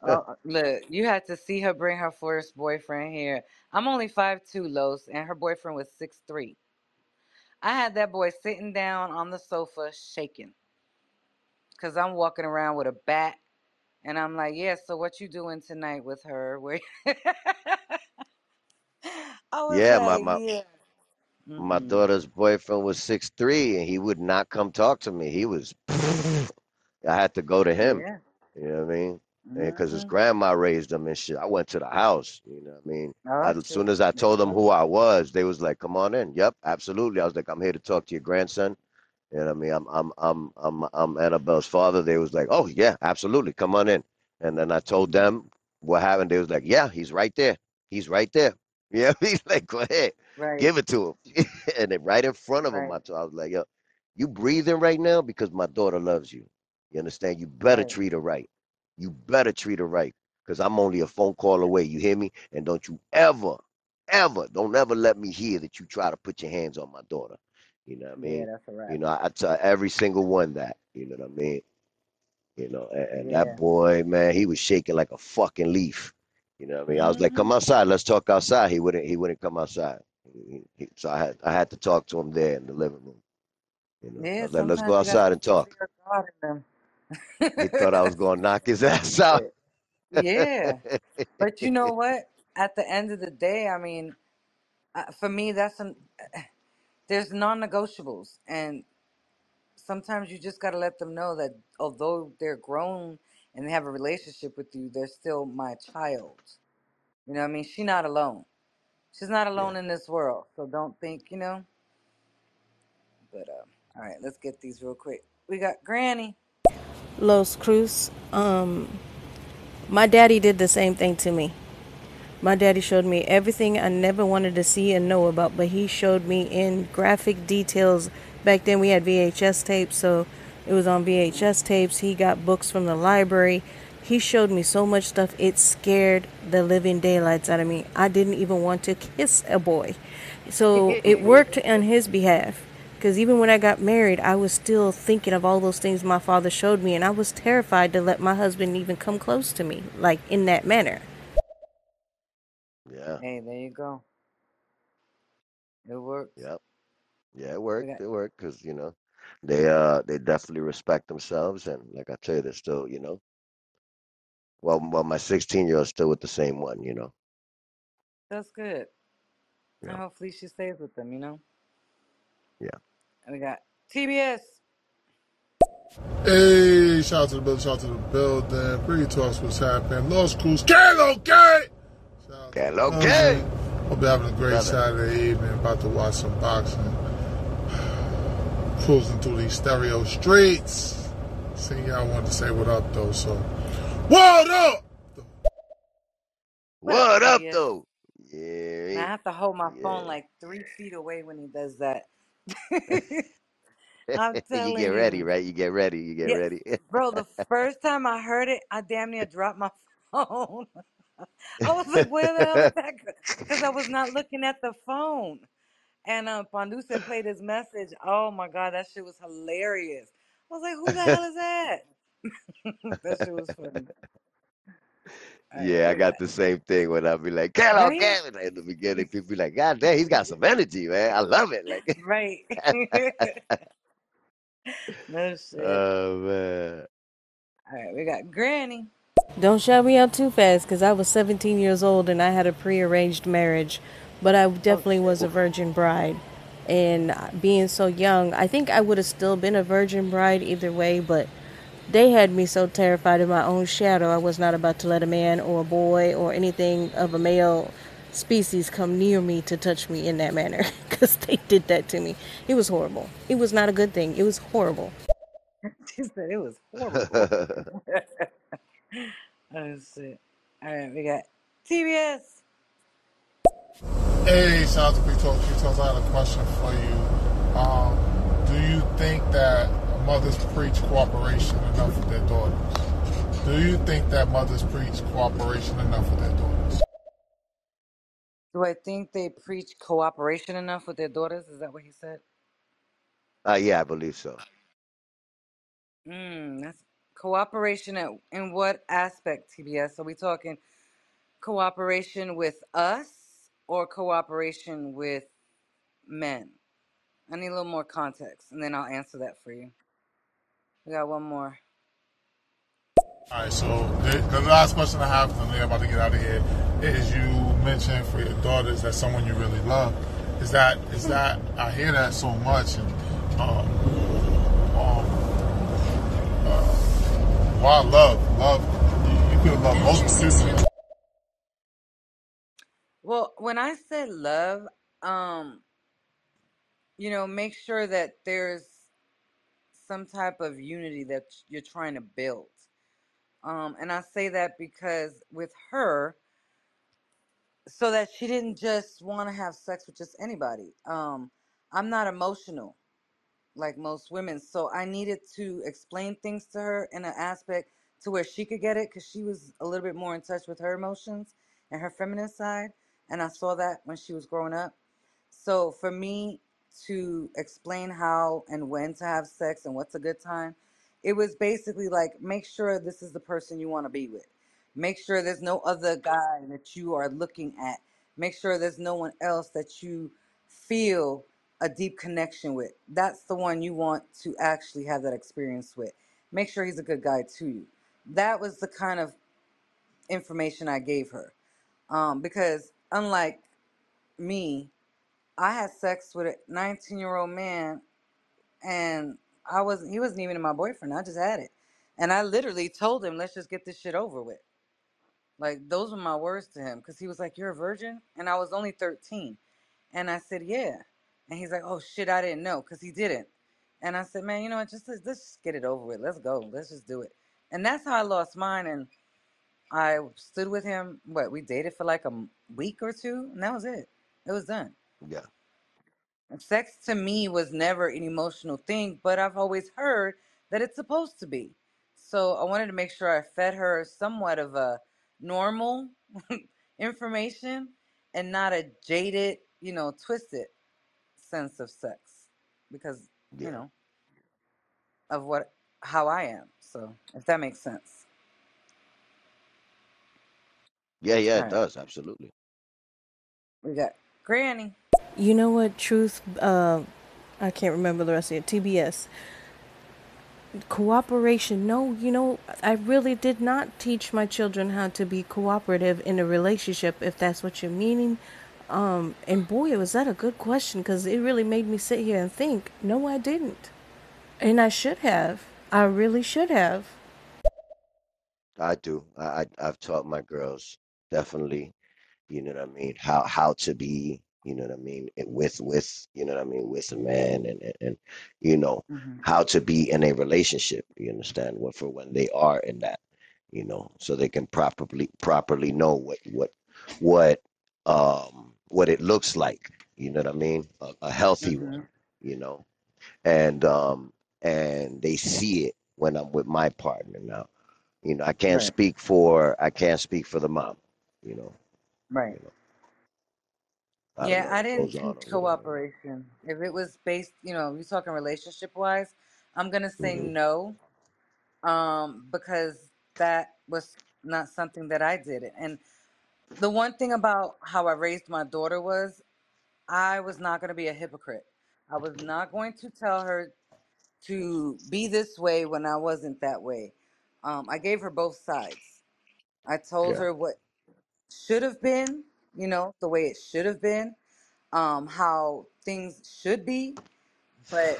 Oh, look, you had to see her bring her first boyfriend here. I'm only five two, Los, and her boyfriend was six three. I had that boy sitting down on the sofa shaking because I'm walking around with a bat, and I'm like, "Yeah, so what you doing tonight with her?" Where I was yeah, my like, my "Yeah." My Mm-mm. daughter's boyfriend was six three, and he would not come talk to me. He was. I had to go to him. Yeah. You know what I mean? Because his Mm-hmm. grandma raised him and shit. I went to the house. You know what I mean? I, Oh, as soon as I told them who I was, they was like, "Come on in." Yep, absolutely. I was like, "I'm here to talk to your grandson." You know what I mean? I'm I'm I'm I'm I'm Annabelle's father. They was like, "Oh yeah, absolutely. Come on in." And then I told them what happened. They was like, "Yeah, he's right there. He's right there." Yeah, he's like, "Go ahead, Right, give it to him." and then right in front of him, right, I told, I was like, "Yo, you breathing right now because my daughter loves you. You understand? You better right. treat her right. You better treat her right because I'm only a phone call away. You hear me? And don't you ever, ever, don't ever let me hear that you try to put your hands on my daughter. You know what I Yeah, mean? that's a You know, I tell every single one that. You know what I mean? You know, and, and that Yeah. boy, man, he was shaking like a fucking leaf. You know what I mean? I was like, Mm-hmm. "Come outside, let's talk outside." He wouldn't. He wouldn't come outside. So I had I had to talk to him there in the living room. You know, Yeah, was "Let's go sometimes you got to outside and talk." fear of God in He thought I was going to knock his ass out. Yeah, but you know what? At the end of the day, I mean, uh, for me, that's an there's non-negotiables, and sometimes you just got to let them know that although they're grown and they have a relationship with you, they're still my child. You know, what I mean, she's not alone. She's not yeah. alone in this world. So don't think, you know. But uh, all right, let's get these real quick. We got Granny. Los Cruz. Um, my daddy did the same thing to me. My daddy showed me everything I never wanted to see and know about, but he showed me in graphic details. Back then we had VHS tapes, so it was on VHS tapes. He got books from the library. He showed me so much stuff, it scared the living daylights out of me. I didn't even want to kiss a boy. So it worked on his behalf. Because even when I got married, I was still thinking of all those things my father showed me, and I was terrified to let my husband even come close to me, like in that manner. Yeah. hey, there you go. It worked. Yep. Yeah, it worked. It worked because you know they uh they definitely respect themselves and like I tell you, they're still you know well well my 16 year old's still with the same one. You know. that's good. And Yeah. hopefully she stays with them, you know? Yeah. And we got TBS. Hey, shout out to the building, shout out to the building. Bree Talks what's happening. Los Cruz, Kalo Gate! Shout out to Okay. the Okay. Hope you're having a great Brother. Saturday evening. About to watch some boxing. Cruising through these stereo streets. See, y'all wanted to say what up, though, so. What up? What up, What up TBS? though? And I have to hold my phone like three feet away when he does that. I'm you get ready, you. right? You get ready. You get Yes. ready. Bro, the first time I heard it, I damn near dropped my phone. I was like, where the hell is that? Because I was not looking at the phone. And uh, Panduce played his message. Oh my God, that shit was hilarious. I was like, who the hell is that? that shit was funny. All right, Yeah, do I got? got the same thing when I be like, Kalo, Ready? Kalo. In the beginning, people be like, God damn, he's got some energy, man. I love it. Like, Right. no oh, shit. oh man. All right, we got Granny. Don't shout me out too fast, because I was 17 years old and I had a prearranged marriage, but I Oh definitely shit. was a virgin bride. And uh, being so young, I think I would have still been a virgin bride either way, but they had me so terrified of my own shadow, I was not about to let a man or a boy or anything of a male species come near me to touch me in that manner, because they did that to me. It was horrible. It was not a good thing. It was horrible. She said it was horrible. oh shit. All right, we got TBS. Hey, shout out to Big Talk. Big Talk. I had a question for you. Um, do you think that mothers preach cooperation enough with their daughters? Do you think that mothers preach cooperation enough with their daughters? Do I think they preach cooperation enough with their daughters? Is that what he said? uh, yeah, I believe so. Mm, that's cooperation at, in what aspect, TBS? Are we talking cooperation with us or cooperation with men? I need a little more context, and then I'll answer that for you. We got one more. All right, so the, the last question I have, and we're about to get out of here, is you mentioned for your daughters that someone you really love. Is that is that I hear that so much, and um, um, uh, why love? Love, you, you could love people. Well, when I said love, um, you know, make sure that there's some type of unity that you're trying to build. Um, and I say that because with her, so that she didn't just want to have sex with just anybody. Um, I'm not emotional like most women, so I needed to explain things to her in an aspect to where she could get it because she was a little bit more in touch with her emotions and her feminine side, and I saw that when she was growing up. So for me to explain how and when to have sex and what's a good time, it was basically like make sure this is the person you want to be with. Make sure there's no other guy that you are looking at. Make sure there's no one else that you feel a deep connection with. That's the one you want to actually have that experience with. Make sure he's a good guy to you. That was the kind of information I gave her. Um, because unlike me, I had sex with a 19 year old man, and I wasn't. He wasn't even my boyfriend. I just had it, and I literally told him, "Let's just get this shit over with." Like those were my words to him, because he was like, "You're a virgin," and I was only 13, and I said, "Yeah," and he's like, "Oh shit, I didn't know," because he didn't, and I said, "Man, you know what? Just let's, let's just get it over with. Let's go. Let's just do it." And that's how I lost mine, and I stood with him. What we dated for like a week or two, and that was it. It was done. Yeah, Sex to me was never an emotional thing, but I've always heard that it's supposed to be. So I wanted to make sure I fed her somewhat of a normal information and not a jaded, you know, twisted sense of sex because, you yeah, know, of what how I am. So, if that makes sense. yeah, yeah. All It right. does absolutely. We got Granny. You know what, Truth? Uh, I can't remember the rest of it. TBS. Cooperation. No, you know, I really did not teach my children how to be cooperative in a relationship, if that's what you're meaning. Um, and boy, was that a good question because it really made me sit here and think. No, I didn't. And I should have. I really should have. I do. I, I I've taught my girls definitely. You know what I mean? How how to be. You know what I mean? it- With with you know what I mean with a man and and, and you know hmm how to be in a relationship. You understand? What for when they are in that. You know, so they can properly properly know what what what um what it looks like. You know what I mean? A, a healthy one. hmm You know, and um and they see it when I'm with my partner now you know, I can't Right. speak for I can't speak for the mom. You know, Right. you know, I don't Yeah, know I what didn't goes on teach over there. cooperation. If it was based, you know, you're talking relationship wise, I'm gonna say hmm no, um, because that was not something that I did. And the one thing about how I raised my daughter was I was not going to be a hypocrite. I was not going to tell her to be this way when I wasn't that way. Um, I gave her both sides. I told Yeah. her what should have been, you know, the way it should have been, um, how things should be, but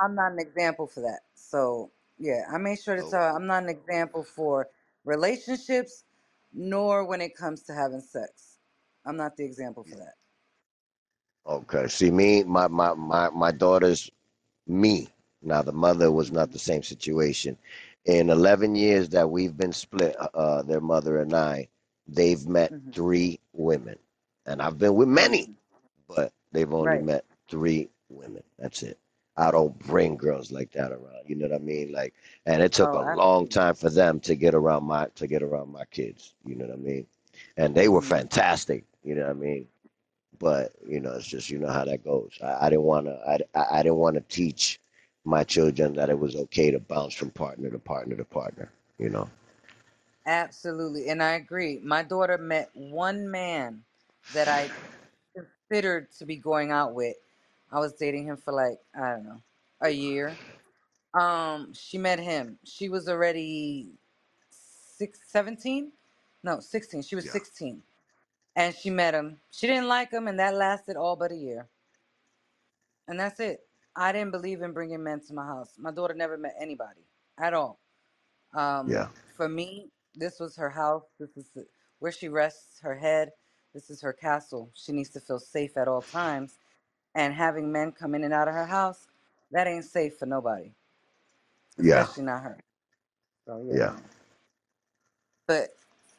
I'm not an example for that. So, yeah, I made sure to tell her I'm not an example for relationships, nor when it comes to having sex. I'm not the example for that. Okay. See, me, my my my my daughter's me. Now, the mother was not the same situation. In 11 years that we've been split, uh, their mother and I, they've met hmm three women, and I've been with many, but they've only Right. met three women. That's it. I don't bring girls like that around. You know what I mean? Like, and it took a Oh, long absolutely. time for them to get around my to get around my kids. You know what I mean? And they were hmm fantastic. You know what I mean? but you know it's just you know how that goes i, I didn't want to I, I I didn't want to teach my children that it was okay to bounce from partner to partner to partner you know Absolutely. And I agree. My daughter met one man that I considered to be going out with. I was dating him for like, I don't know, a year. Um, she met him. She was already six, 17? No, 16. She was yeah 16. And she met him. She didn't like him, and that lasted all but a year. And that's it. I didn't believe in bringing men to my house. My daughter never met anybody at all. Um, yeah Um, for me, this was her house. This is the, where she rests her head. This is her castle. She needs to feel safe at all times. And having men come in and out of her house, that ain't safe for nobody, yeah especially not her. So yeah, yeah man. But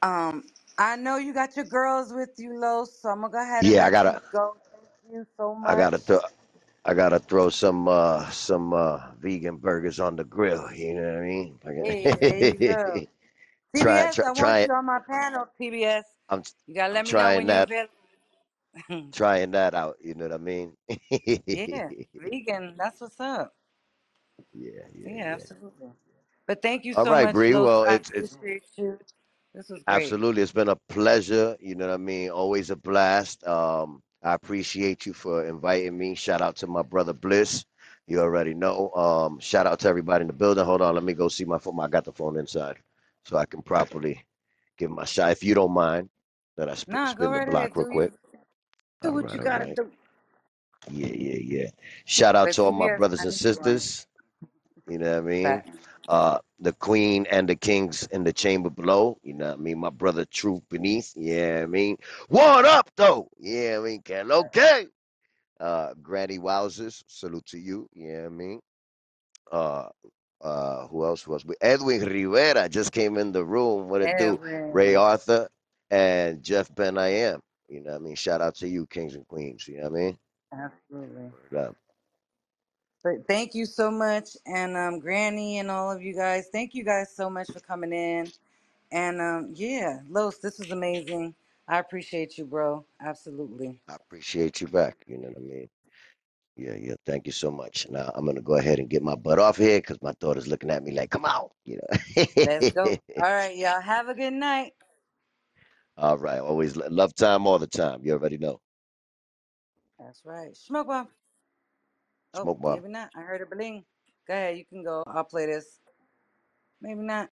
um, I know you got your girls with you, Los. So I'm gonna go ahead and yeah i let you gotta go. Thank you so i much. gotta throw i gotta throw some uh some uh vegan burgers on the grill you know what i mean Hey, there you go. Try TBS, try I want try you on my panel. TBS, i'm you gotta i'm let me know trying when you're that available. trying that out you know what i mean yeah, vegan. That's what's up. yeah yeah Yeah, yeah absolutely. But thank you all so right much, Bree. Los. well I it's it's appreciate you. This was great. Absolutely. It's been a pleasure. You know what I mean? Always a blast. Um, I appreciate you for inviting me. Shout out to my brother Bliss. You already know. Um, shout out to everybody in the building. Hold on, let me go see my phone. I got the phone inside so I can properly give my shot. If you don't mind, that I sp- Nah, spin the block real quick. do what right, you gotta right. do. Yeah, yeah, yeah. Shout out to all my brothers and need you on it. sisters. You know what I mean? Uh, the queen and the kings in the chamber below. You know what I mean? My brother Truth beneath. Yeah, I mean, what up though? Yeah, I mean, can okay. Uh, Granny Wowzers, salute to you. Yeah, I mean, uh, uh, who else was we? Edwin Rivera just came in the room. What it do? Ray Arthur and Jeff Ben I am. You know what I mean? Shout out to you, kings and queens. You know what I mean? Absolutely. But thank you so much. And um Granny and all of you guys, thank you guys so much for coming in. And um yeah, Los, this was amazing. I appreciate you, bro. Absolutely. I appreciate you back. You know what I mean? Yeah, yeah. Thank you so much. Now I'm gonna go ahead and get my butt off here because my daughter's looking at me like, "Come out," you know. Let's go. All right, y'all. Have a good night. all right. Always lo- love time all the time. You already know. That's right. Smoke bomb. Oh, Smoke bomb. maybe not. I heard a bling. Go ahead, you can go. I'll play this. Maybe not.